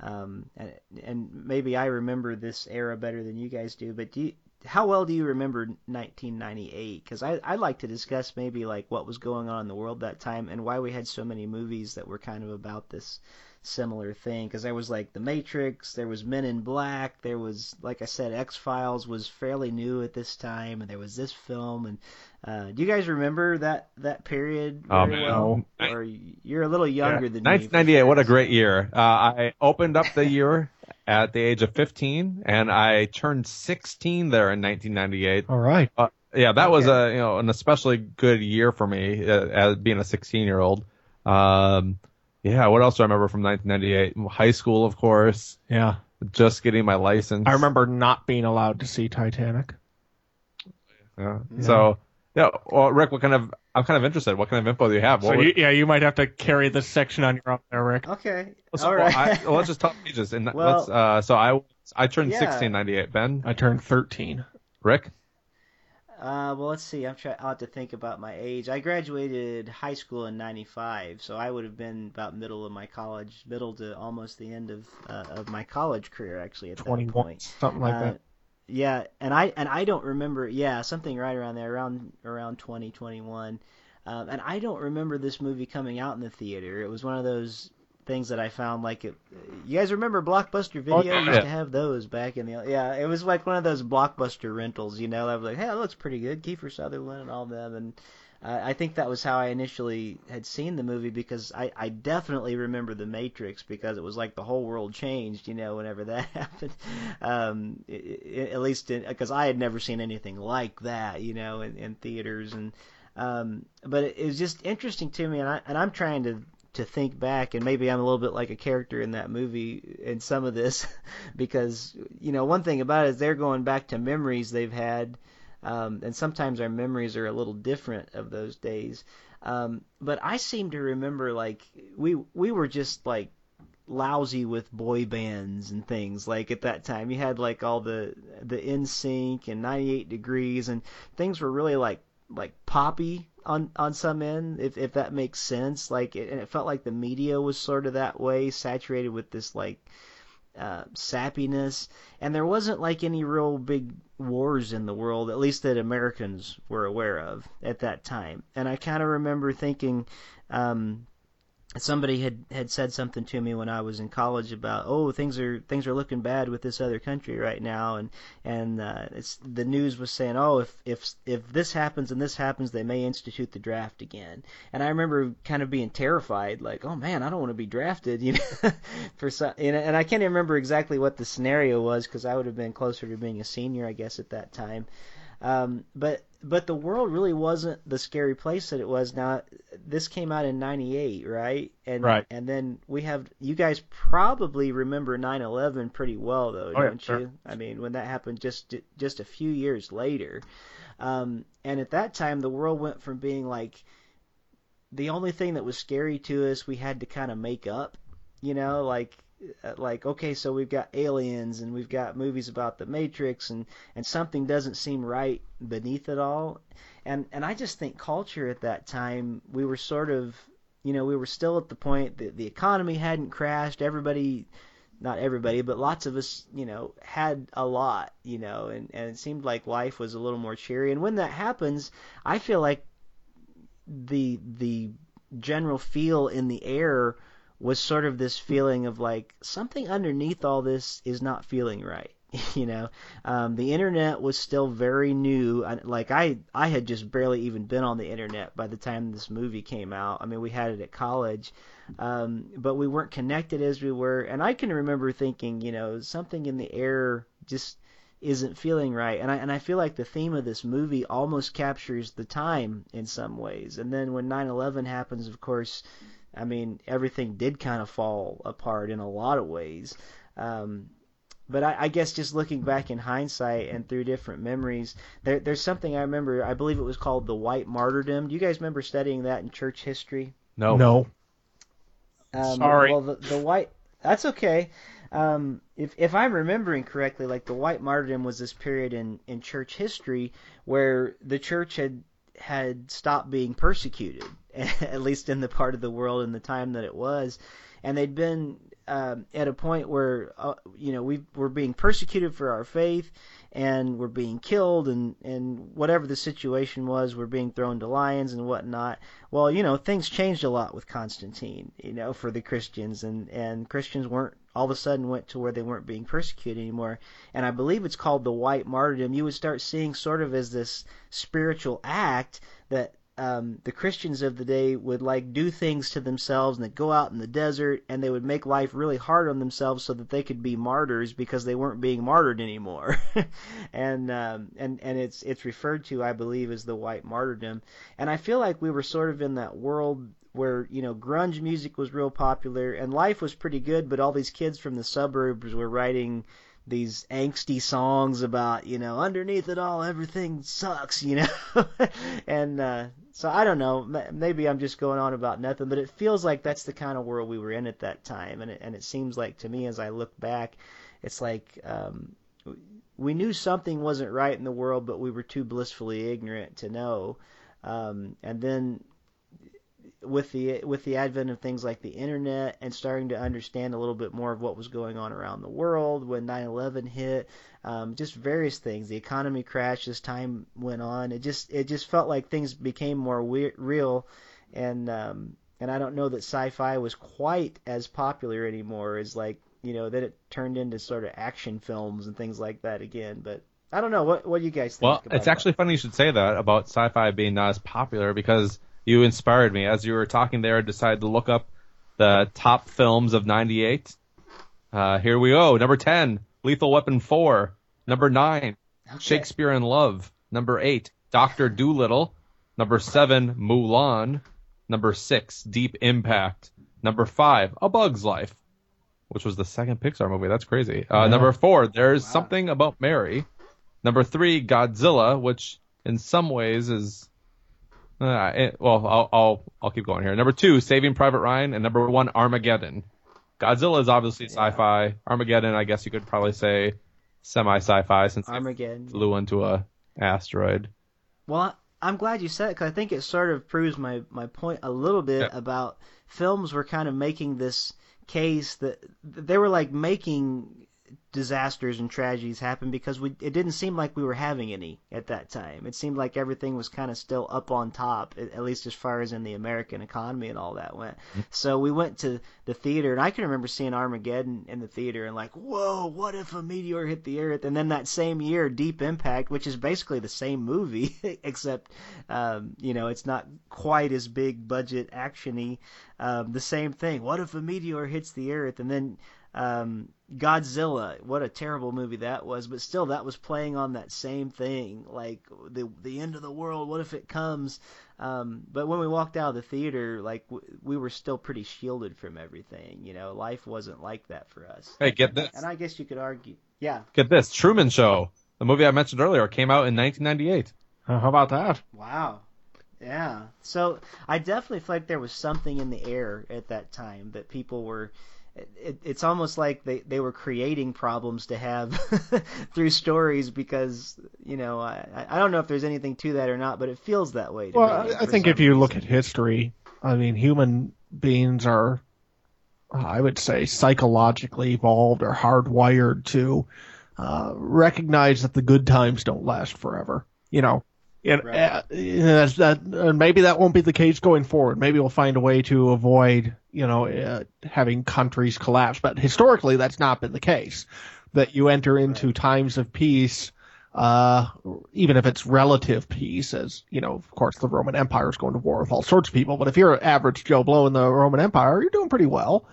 um, and, and maybe I remember this era better than you guys do. But do you, how well do you remember 1998? Because I I'd like to discuss maybe like what was going on in the world that time and why we had so many movies that were kind of about this similar thing because there was like the matrix there was men in black there was like i said x files was fairly new at this time and there was this film and uh, do you guys remember that that period Oh, very man. well or you're a little younger than me for 1998, what a great year. Uh, I opened up the year at the age of 15, and I turned 16 there in 1998. All right. Uh, yeah, that was a you know an especially good year for me uh, as being a 16 year old. Um, yeah, what else do I remember from 1998? High school, of course. Yeah. Just getting my license. I remember not being allowed to see Titanic. Yeah. So yeah, well, Rick, what kind of? I'm kind of interested. What kind of info do you have? So What would- you, yeah, you might have to carry this section on your own there, Rick. okay so, all well, right I, well, let's just talk ages. And Well- let's. Uh, so I I turned Yeah. 16 98. Ben, I turned 13. Rick. Uh, well, let's see. I'm trying. I'll have to think about my age. I graduated high school in '95, so I would have been about middle of my college, middle to almost the end of uh, of my college career, actually. At that point, something like Uh, that. Yeah, and I and I don't remember. Yeah, something right around there, around around 2021. Um, and I don't remember this movie coming out in the theater. It was one of those things that I found like it. You guys remember Blockbuster Video? Oh, yeah. used to have those back in the yeah. It was like one of those Blockbuster rentals. You know, that was like, hey, that looks pretty good. Kiefer Sutherland and all them. And I think that was how I initially had seen the movie because I, I definitely remember The Matrix because it was like the whole world changed, you know, whenever that happened. Um, i i at least because I had never seen anything like that, you know, in, in theaters and. Um, but it, it was just interesting to me, and I and I'm trying to to think back, and maybe I'm a little bit like a character in that movie in some of this, because you know one thing about it is they're going back to memories they've had, um, and sometimes our memories are a little different of those days. Um, but I seem to remember like we we were just like lousy with boy bands and things like at that time you had like all the the NSYNC and 98 degrees and things were really like like poppy on on some end if if that makes sense like it, and it felt like the media was sort of that way saturated with this like uh, sappiness. And there wasn't like any real big wars in the world at least that Americans were aware of at that time. And I kind of remember thinking um somebody had had said something to me when I was in college about oh things are things are looking bad with this other country right now. And and uh, it's the news was saying oh if if if this happens and this happens they may institute the draft again. And I remember kind of being terrified like oh man I don't want to be drafted you know for some and, and I can't even remember exactly what the scenario was because I would have been closer to being a senior I guess at that time um, but but the world really wasn't the scary place that it was. Now this came out in '98, right? And Right. and then we have you guys probably remember 9/11 pretty well though, Oh, don't sure. you? I mean, when that happened just just a few years later. Um, and at that time, the world went from being like the only thing that was scary to us, we had to kind of make up, you know, like Uh, like okay, so we've got aliens and we've got movies about the Matrix and and something doesn't seem right beneath it all. And and I just think culture at that time, we were sort of, you know, we were still at the point that the economy hadn't crashed, everybody not everybody, but lots of us, you know, had a lot, you know, and, and it seemed like life was a little more cheery. And when that happens, I feel like the the general feel in the air was sort of this feeling of like something underneath all this is not feeling right. you know, um, the internet was still very new. Like I, I had just barely even been on the internet by the time this movie came out. I mean, we had it at college, um, but we weren't connected as we were. And I can remember thinking, you know, something in the air just isn't feeling right. And I and I feel like the theme of this movie almost captures the time in some ways. And then when 9/11 happens, of course, I mean everything did kind of fall apart in a lot of ways. Um, but I, I guess just looking back in hindsight and through different memories, there, there's something I remember. I believe it was called the White Martyrdom. Do you guys remember studying that in church history? No. No. Um, Sorry. Well, the, the white. That's okay. Um, if if I'm remembering correctly, like the white martyrdom was this period in in church history where the church had had stopped being persecuted, at least in the part of the world in the time that it was, and they'd been um, at a point where uh, you know we were being persecuted for our faith and we're being killed and and whatever the situation was we're being thrown to lions and whatnot. Well you know things changed a lot with constantine you know for the christians. And and christians weren't all of a sudden went to where they weren't being persecuted anymore and i believe it's called the white martyrdom you would start seeing sort of as this spiritual act that um, the Christians of the day would like do things to themselves and they'd go out in the desert and they would make life really hard on themselves so that they could be martyrs because they weren't being martyred anymore. and um, and and it's it's referred to, I believe, as the white martyrdom. And I feel like we were sort of in that world where you know grunge music was real popular and life was pretty good, but all these kids from the suburbs were writing these angsty songs about you know underneath it all everything sucks you know? And uh so i don't know. Maybe i'm just going on about nothing but it feels like that's the kind of world we were in at that time. And it, and it seems like to me as i look back it's like um we knew something wasn't right in the world but we were too blissfully ignorant to know. Um and then with the with the advent of things like the internet and starting to understand a little bit more of what was going on around the world when 9/11 hit, um, just various things. The economy crashed as time went on. It just it just felt like things became more we- real, and um, and I don't know that sci-fi was quite as popular anymore as like you know that it turned into sort of action films and things like that again. But I don't know what what do you guys think? Well, it's that? actually funny you should say that about sci-fi being not as popular because you inspired me as you were talking there. I decided to look up the top films of '98. Uh, here we go. Number ten, Lethal Weapon 4. Number nine, Okay. Shakespeare in Love. Number eight, Doctor Dolittle. Number seven, Mulan. Number six, Deep Impact. Number five, A Bug's Life, which was the second Pixar movie. That's crazy. Uh, Number four, There's Something About Mary. Number three, Godzilla, which in some ways is. Uh, it, well, I'll, I'll I'll keep going here. Number two, Saving Private Ryan, and number one, Armageddon. Godzilla is obviously sci-fi. Armageddon, I guess you could probably say semi-sci-fi since it Armageddon. flew into a asteroid. Well, I'm glad you said it because I think it sort of proves my, my point a little bit Yeah. about films were kind of making this case that they were like making disasters and tragedies happen because we it didn't seem like we were having any at that time. It seemed like everything was kind of still up on top, at, at least as far as in the American economy and all that went. So we went to the theater, and I can remember seeing Armageddon in the theater and like, whoa, what if a meteor hit the Earth? And then that same year, Deep Impact, which is basically the same movie, except um, you know it's not quite as big budget actiony. Um, the same thing. What if a meteor hits the Earth? And then um, Godzilla, what a terrible movie that was, but still that was playing on that same thing, like the the end of the world. What if it comes? Um, but when we walked out of the theater, like w- we were still pretty shielded from everything. You know, life wasn't like that for us. Hey, get this. And I guess you could argue, yeah. Get this. Truman Show, the movie I mentioned earlier, came out in 1998. Uh, how about that? Wow. Yeah. So I definitely feel like there was something in the air at that time that people were. It, it's almost like they, they were creating problems to have through stories because you know I I don't know if there's anything to that or not, but it feels that way. To Well, me I, I think if you look at history, I mean, human beings are, I would say, psychologically evolved or hardwired to uh, recognize that the good times don't last forever. You know, and Right. uh, that's that. And maybe that won't be the case going forward. Maybe we'll find a way to avoid, you know, uh, having countries collapse. But historically, that's not been the case. That you enter into times of peace uh, even if it's relative peace, as you know, of course, the Roman Empire is going to war with all sorts of people. But if you're an average Joe Blow in the Roman Empire, you're doing pretty well.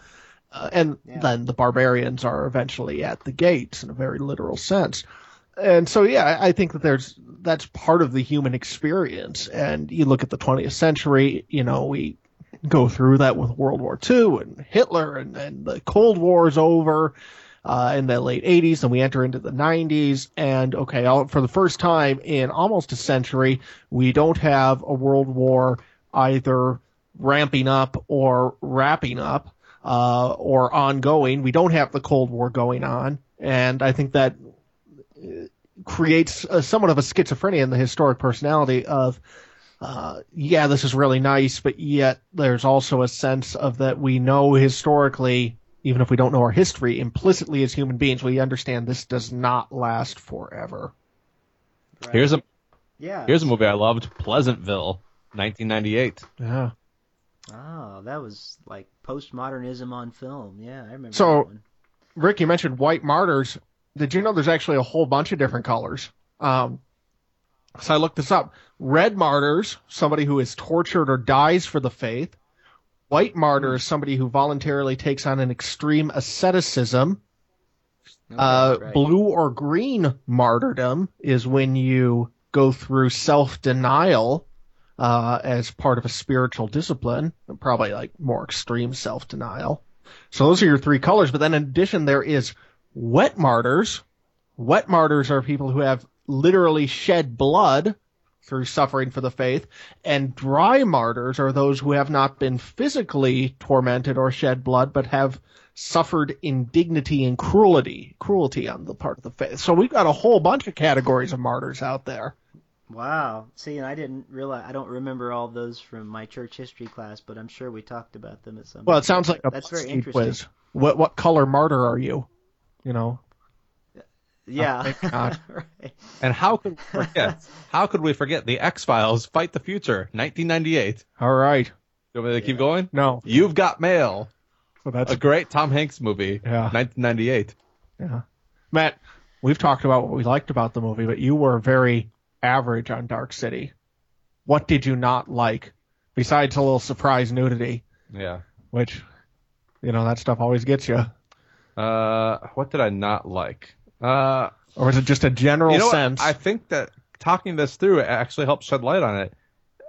Uh, and Yeah. then the barbarians are eventually at the gates in a very literal sense. And so, yeah, I I think that there's that's part of the human experience. And you look at the 20th century, you know, we go through that with World War II and Hitler, and, the Cold War is over uh, in the late 80s, and we enter into the 90s. And okay, all, for the first time in almost a century, we don't have a world war either ramping up or wrapping up uh, or ongoing. We don't have the Cold War going on, and I think that uh, creates a, somewhat of a schizophrenia in the historic personality of. Uh, yeah, this is really nice, but yet there's also a sense of that we know historically even if we don't know our history, implicitly as human beings, we understand this does not last forever. Right. Here's a yeah. here's a movie I loved, Pleasantville, 1998. Yeah. Oh, that was like postmodernism on film. Yeah, I remember. So- that one. Rick, you mentioned white martyrs. Did you know there's actually a whole bunch of different colors? Um, so I looked this up. Red martyrs, somebody who is tortured or dies for the faith. White martyr is somebody who voluntarily takes on an extreme asceticism. Okay, Uh, right. Blue or green martyrdom is when you go through self denial uh, as part of a spiritual discipline, probably like more extreme self denial. So those are your three colors. But then in addition, there is wet martyrs. Wet martyrs are people who have literally shed blood through suffering for the faith, and dry martyrs are those who have not been physically tormented or shed blood, but have suffered indignity and cruelty, cruelty on the part of the faith. So we've got a whole bunch of categories of martyrs out there. Wow. See, and I didn't realize. I don't remember all those from my church history class, but I'm sure we talked about them at some. Well, it sounds like a That's very interesting. quiz. What what color martyr are you? You know, Yeah. thank God. right. And how could we forget? how could we forget the X Files Fight the Future, 1998? all right. You want me to keep going? No, You've Got Mail, so that's a great Tom Hanks movie, Yeah. 1998. Yeah. Matt, we've talked about what we liked about the movie, but you were very average on Dark City. What did you not like? Besides a little surprise nudity, Yeah. which, you know, that stuff always gets you. Uh, what did I not like? Uh, Or is it just a general you know what? sense? I think that talking this through actually helps shed light on it.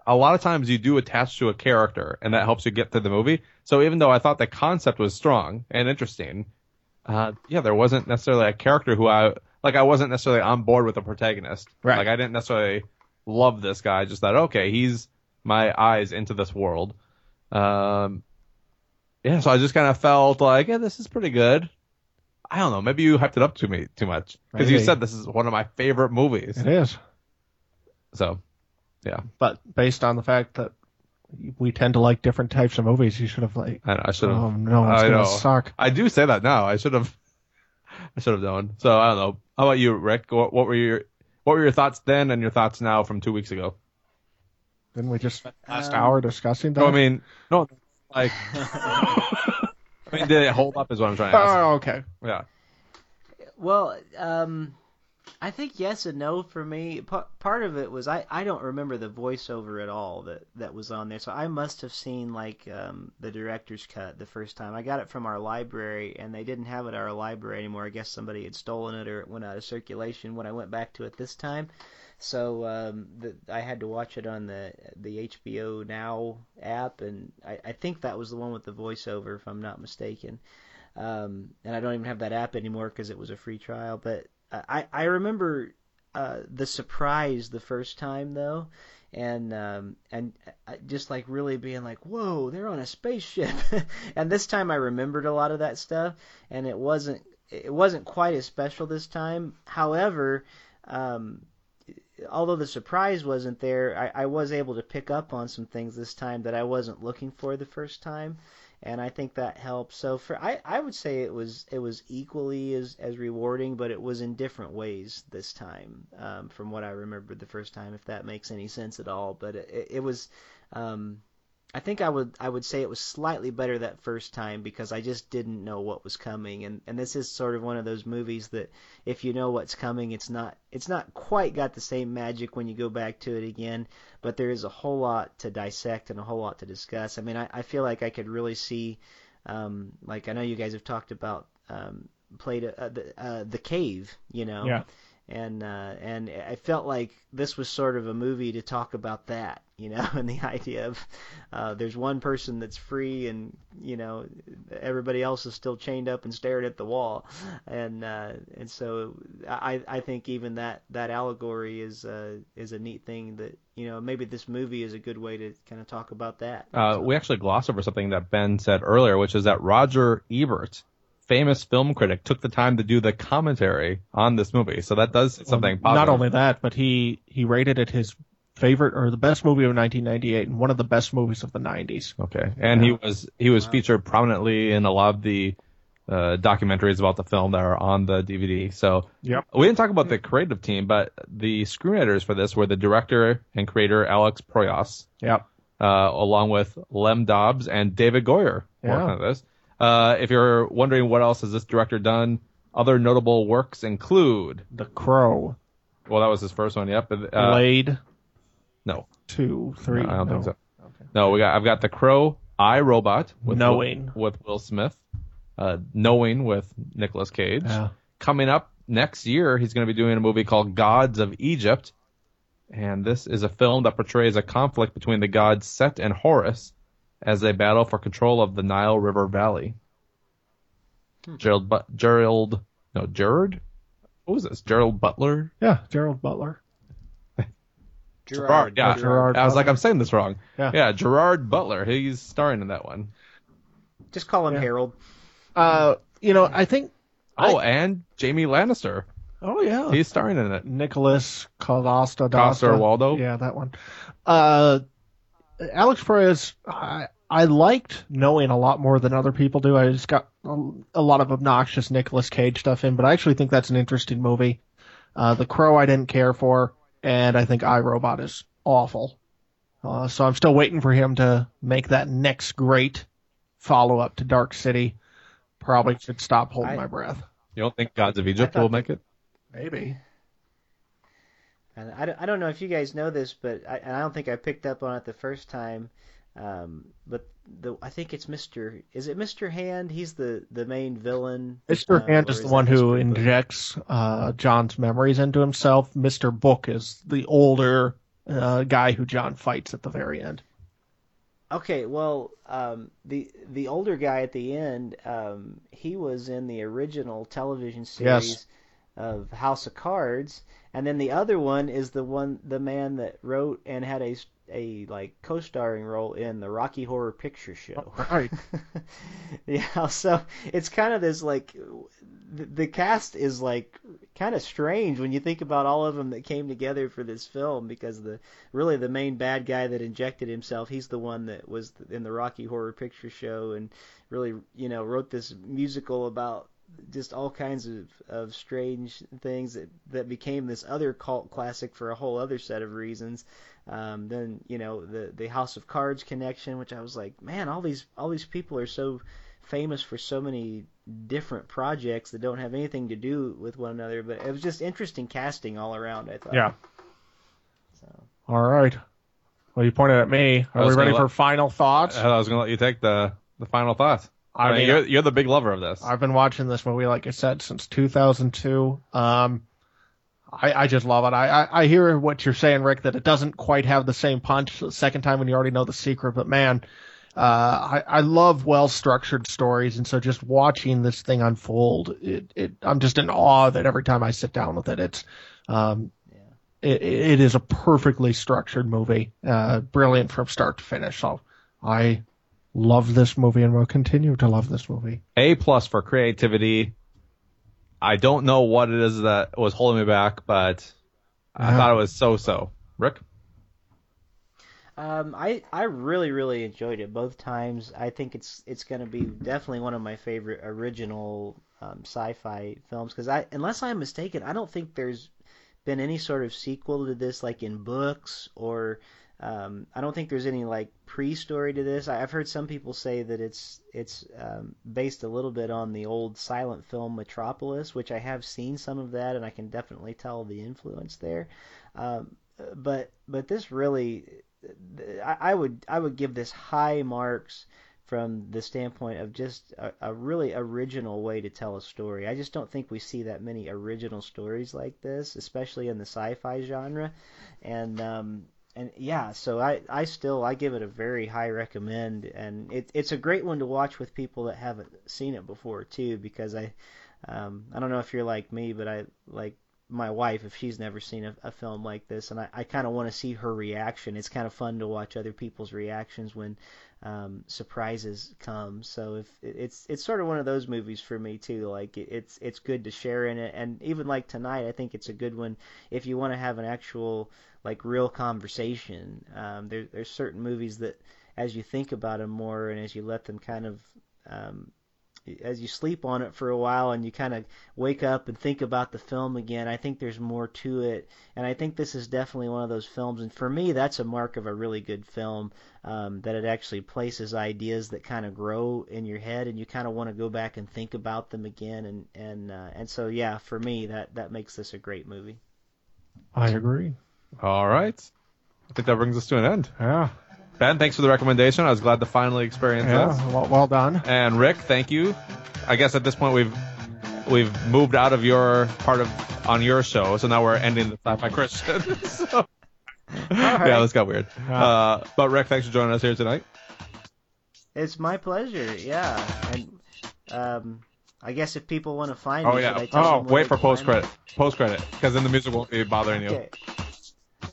A lot of times you do attach to a character, and that helps you get through the movie. So even though I thought the concept was strong and interesting, uh, yeah, there wasn't necessarily a character who I like. I wasn't necessarily on board with the protagonist. Right. Like I didn't necessarily love this guy. I just thought, okay, he's my eyes into this world. Um, yeah, so I just kind of felt like, yeah, this is pretty good. I don't know. Maybe you hyped it up to me too much because you said this is one of my favorite movies. it is. So, yeah, But based on the fact that we tend to like different types of movies, you should have like, I, I should have. oh no, it's I gonna know. suck. I do say that now. I should have. I should have known. So I don't know. How about you, Rick? What, what were your what were your thoughts then and your thoughts now from two weeks ago? Didn't we just spend last Um, hour discussing that? No, I mean, no, like, I mean, did it hold up? Is what I'm trying to ask. Oh, okay. Yeah. Well, um, I think yes and no for me. P- part of it was I, I don't remember the voiceover at all that, that was on there, so I must have seen like um, the director's cut the first time. I got it from our library, and they didn't have it at our library anymore. I guess somebody had stolen it or it went out of circulation when I went back to it this time. So um, the, I had to watch it on the the HBO Now app, and I, I think that was the one with the voiceover, if I'm not mistaken. Um, and I don't even have that app anymore because it was a free trial. But I I remember uh, the surprise the first time though, and um, and just like really being like, whoa, they're on a spaceship. and this time I remembered a lot of that stuff, and it wasn't it wasn't quite as special this time. However. Um, although the surprise wasn't there, I, I was able to pick up on some things this time that I wasn't looking for the first time, and I think that helped. So for I, I would say it was it was equally as, as rewarding, but it was in different ways this time um, from what I remembered the first time, if that makes any sense at all. But it, it was. Um, I think I would I would say it was slightly better that first time because I just didn't know what was coming and and this is sort of one of those movies that if you know what's coming it's not it's not quite got the same magic when you go back to it again but there is a whole lot to dissect and a whole lot to discuss. I mean I, I feel like I could really see um, like I know you guys have talked about um, played uh, the uh, the cave you know Yeah. And uh, and I felt like this was sort of a movie to talk about that, you know, and the idea of uh, there's one person that's free, and you know everybody else is still chained up and staring at the wall, and uh, and so I I think even that that allegory is uh, is a neat thing that you know maybe this movie is a good way to kind of talk about that. Uh, we actually gloss over something that Ben said earlier, which is that Roger Ebert, famous film critic, took the time to do the commentary on this movie. So that does something positive. Not only that, but he he rated it his favorite or the best movie of 1998 and one of the best movies of the 90s. Okay, and he was he was featured prominently in a lot of the uh, documentaries about the film that are on the DVD. So Yep. we didn't talk about the creative team, but the screenwriters for this were the director and creator Alex Proyas, Yep. uh, along with Lem Dobbs and David Goyer Yeah. working on this. Uh, if you're wondering what else has this director done, other notable works include The Crow, well, that was his first one. Yep. Uh, Blade, no, two, three. I don't no. think so. Okay. No, we got I've got the Crow, I Robot with Knowing. Will, with Will Smith, uh, Knowing with Nicolas Cage. Yeah. Coming up next year, he's going to be doing a movie called Gods of Egypt, and this is a film that portrays a conflict between the gods Set and Horus as they battle for control of the Nile River Valley. Gerald, but Gerald, no Gerard. What was this? Gerald Butler. Yeah, Gerald Butler. Gerard, yeah. Gerard I was like, I'm saying this wrong. Yeah. yeah, Gerard Butler. He's starring in that one. Just call him Yeah. Harold. Uh, you know, I think. Oh, and Jamie Lannister. Oh yeah. He's starring in it. Nicholas Costa Costa Waldo? Yeah, that one. Uh, Alex Proyas, I, I liked knowing a lot more than other people do. I just got a, a lot of obnoxious Nicolas Cage stuff in, but I actually think that's an interesting movie. Uh, the Crow I didn't care for, and I think iRobot is awful. Uh, so I'm still waiting for him to make that next great follow up to Dark City. Probably should stop holding I- my breath. You don't think Gods of Egypt will make it? Maybe. And I, don't- I don't know if you guys know this, but I, and I don't think I picked up on it the first time. Um, but the I think it's Mister. Is it Mister Hand? He's the the main villain. Mr. um, Hand or is the one who Book? injects uh, John's memories into himself. Mr. Book is the older uh, guy who John fights at the very end. Okay, well, um, the the older guy at the end, um, he was in the original television series Yes. of House of Cards, and then the other one is the one the man that wrote and had a a like co-starring role in the Rocky Horror Picture Show. Oh, right. yeah, so it's kind of this like the, the cast is like kind of strange when you think about all of them that came together for this film because the really the main bad guy that injected himself he's the one that was in the Rocky Horror Picture Show and really you know wrote this musical about just all kinds of, of strange things that, that became this other cult classic for a whole other set of reasons. Um, then you know the the House of Cards connection, which I was like, man, all these all these people are so famous for so many different projects that don't have anything to do with one another. But it was just interesting casting all around. I thought. Yeah. So. All right. Well, you pointed at me. Are we ready gonna for final thoughts? I was going to let you take the, the final thoughts. I I mean, mean, you're, you're the big lover of this. I've been watching this movie, like I said, since 2002. Um, I, I just love it. I, I, I hear what you're saying, Rick, that it doesn't quite have the same punch the second time when you already know the secret. But man, uh, I, I love well structured stories, and so just watching this thing unfold, it, it, I'm just in awe that every time I sit down with it, it's, um, it, it is a perfectly structured movie, uh, brilliant from start to finish. So I love this movie and will continue to love this movie. A plus for creativity. I don't know what it is that was holding me back, but I Yeah. thought it was so so. Rick? Um, I I really really enjoyed it both times. I think it's it's going to be definitely one of my favorite original um, sci-fi films because I unless I'm mistaken, I don't think there's been any sort of sequel to this like in books or um, I don't think there's any like pre-story to this. I, I've heard some people say that it's it's um, based a little bit on the old silent film Metropolis, which I have seen some of that, and I can definitely tell the influence there. Um, but but this really, I, I would I would give this high marks from the standpoint of just a, a really original way to tell a story. I just don't think we see that many original stories like this, especially in the sci-fi genre, and um, and yeah, so I, I still I give it a very high recommend, and it, it's a great one to watch with people that haven't seen it before too, because I um, I don't know if you're like me, but I like my wife if she's never seen a, a film like this, and I, I kind of want to see her reaction. It's kind of fun to watch other people's reactions when um, surprises come. So if it's it's sort of one of those movies for me too. Like it's it's good to share in it, and even like tonight, I think it's a good one if you want to have an actual like real conversation. Um, there, there's certain movies that, as you think about them more, and as you let them kind of, um, as you sleep on it for a while, and you kind of wake up and think about the film again, I think there's more to it, and I think this is definitely one of those films. And for me, that's a mark of a really good film. Um, that it actually places ideas that kind of grow in your head, and you kind of want to go back and think about them again, and and uh, and so yeah, for me, that that makes this a great movie. I agree. All right. I think that brings us to an end. Yeah. Ben, thanks for the recommendation. I was glad to finally experience this. Yeah. Well, well done. And Rick, thank you. I guess at this point we've we've moved out of your part of on your show, so now we're ending the sci-fi Christian. so, Yeah, this got weird. Uh, but Rick, thanks for joining us here tonight. It's my pleasure. Yeah, and um, I guess if people want to find Oh me, yeah. I tell Oh, them wait for post credit. Post credit, because then the music won't be bothering me? you. Okay.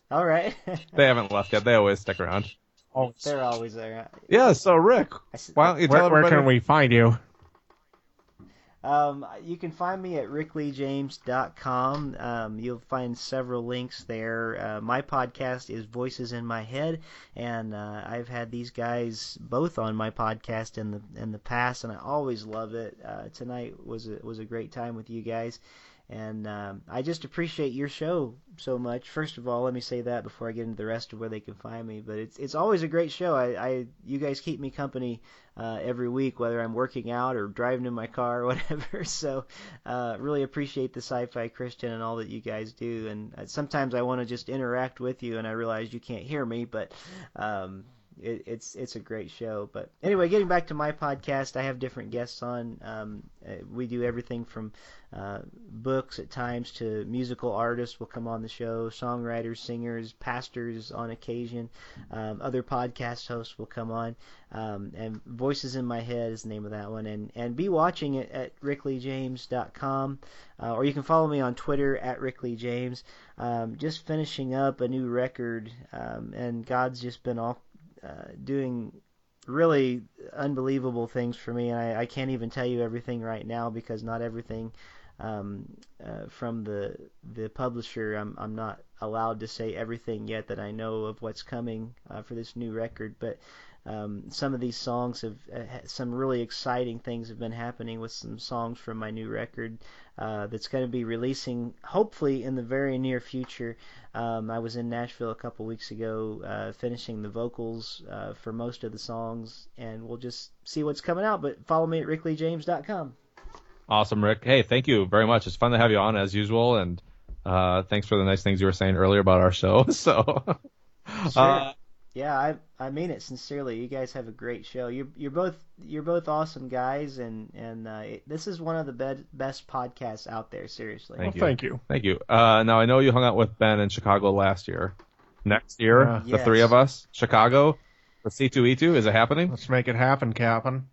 All right. They haven't left yet. They always stick around. Oh, They're always there. Yeah. So Rick, why don't you tell where, where can we find you? Um, you can find me at rickleejames.com. Um, you'll find several links there. Uh, my podcast is Voices in My Head, and uh, I've had these guys both on my podcast in the in the past, and I always love it. Uh, tonight was a, was a great time with you guys, and um, I just appreciate your show so much. First of all, let me say that before I get into the rest of where they can find me. But it's it's always a great show. I, I you guys keep me company uh, every week, whether I'm working out or driving in my car or whatever. So, uh, really appreciate the Sci-Fi Christian and all that you guys do. And uh, sometimes I want to just interact with you, and I realize you can't hear me, but um, it, it's it's a great show. But anyway, getting back to my podcast, I have different guests on. Um, uh, we do everything from uh, books at times to musical artists will come on the show, songwriters, singers, pastors on occasion. Um, other podcast hosts will come on. Um, and Voices in My Head is the name of that one. And, and be watching it at rickleejames.com. Uh, or you can follow me on Twitter at rickleejames. Um, just finishing up a new record, um, and God's just been all uh, doing really unbelievable things for me. And I, I can't even tell you everything right now because not everything um, uh, from the the publisher I'm I'm not allowed to say everything yet that I know of what's coming uh, for this new record, but um, some of these songs have uh, some really exciting things have been happening with some songs from my new record uh, that's going to be releasing hopefully in the very near future. Um, I was in Nashville a couple weeks ago, uh, finishing the vocals uh, for most of the songs, and we'll just see what's coming out. But follow me at rickleejames.com. Awesome, Rick. Hey, thank you very much. It's fun to have you on as usual, and uh, thanks for the nice things you were saying earlier about our show. So, sure. Uh, yeah, I I mean it sincerely. You guys have a great show. You're you're both you're both awesome guys, and and uh, it, this is one of the be- best podcasts out there. Seriously. Thank well, you. Thank you. Thank you. Uh, now I know you hung out with Ben in Chicago last year. Next year, yeah. the yes. three of us, Chicago, the C2E2. Is it happening? Let's make it happen, Captain.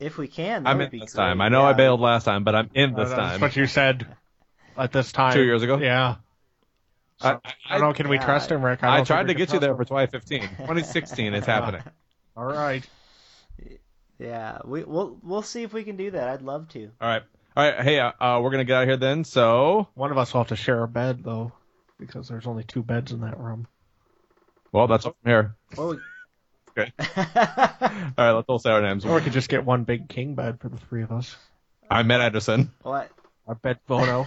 If we can, I'm in this great. time. I know yeah. I bailed last time, but I'm in this uh, time. That's what you said at this time. Two years ago. Yeah. So, I, I, I, don't know. Can we trust him, Rick? I, tried to get you there for 2015. 2016 is happening. All right. Yeah, we we'll we'll see if we can do that. I'd love to. All right. All right. Hey, uh, uh, we're gonna get out of here then. So one of us will have to share a bed though, because there's only two beds in that room. Well, that's up from here. Well, okay. all right. Let's all say our names. Or we could just get one big king bed for the three of us. I'm Matt Anderson. What? Our bed photo.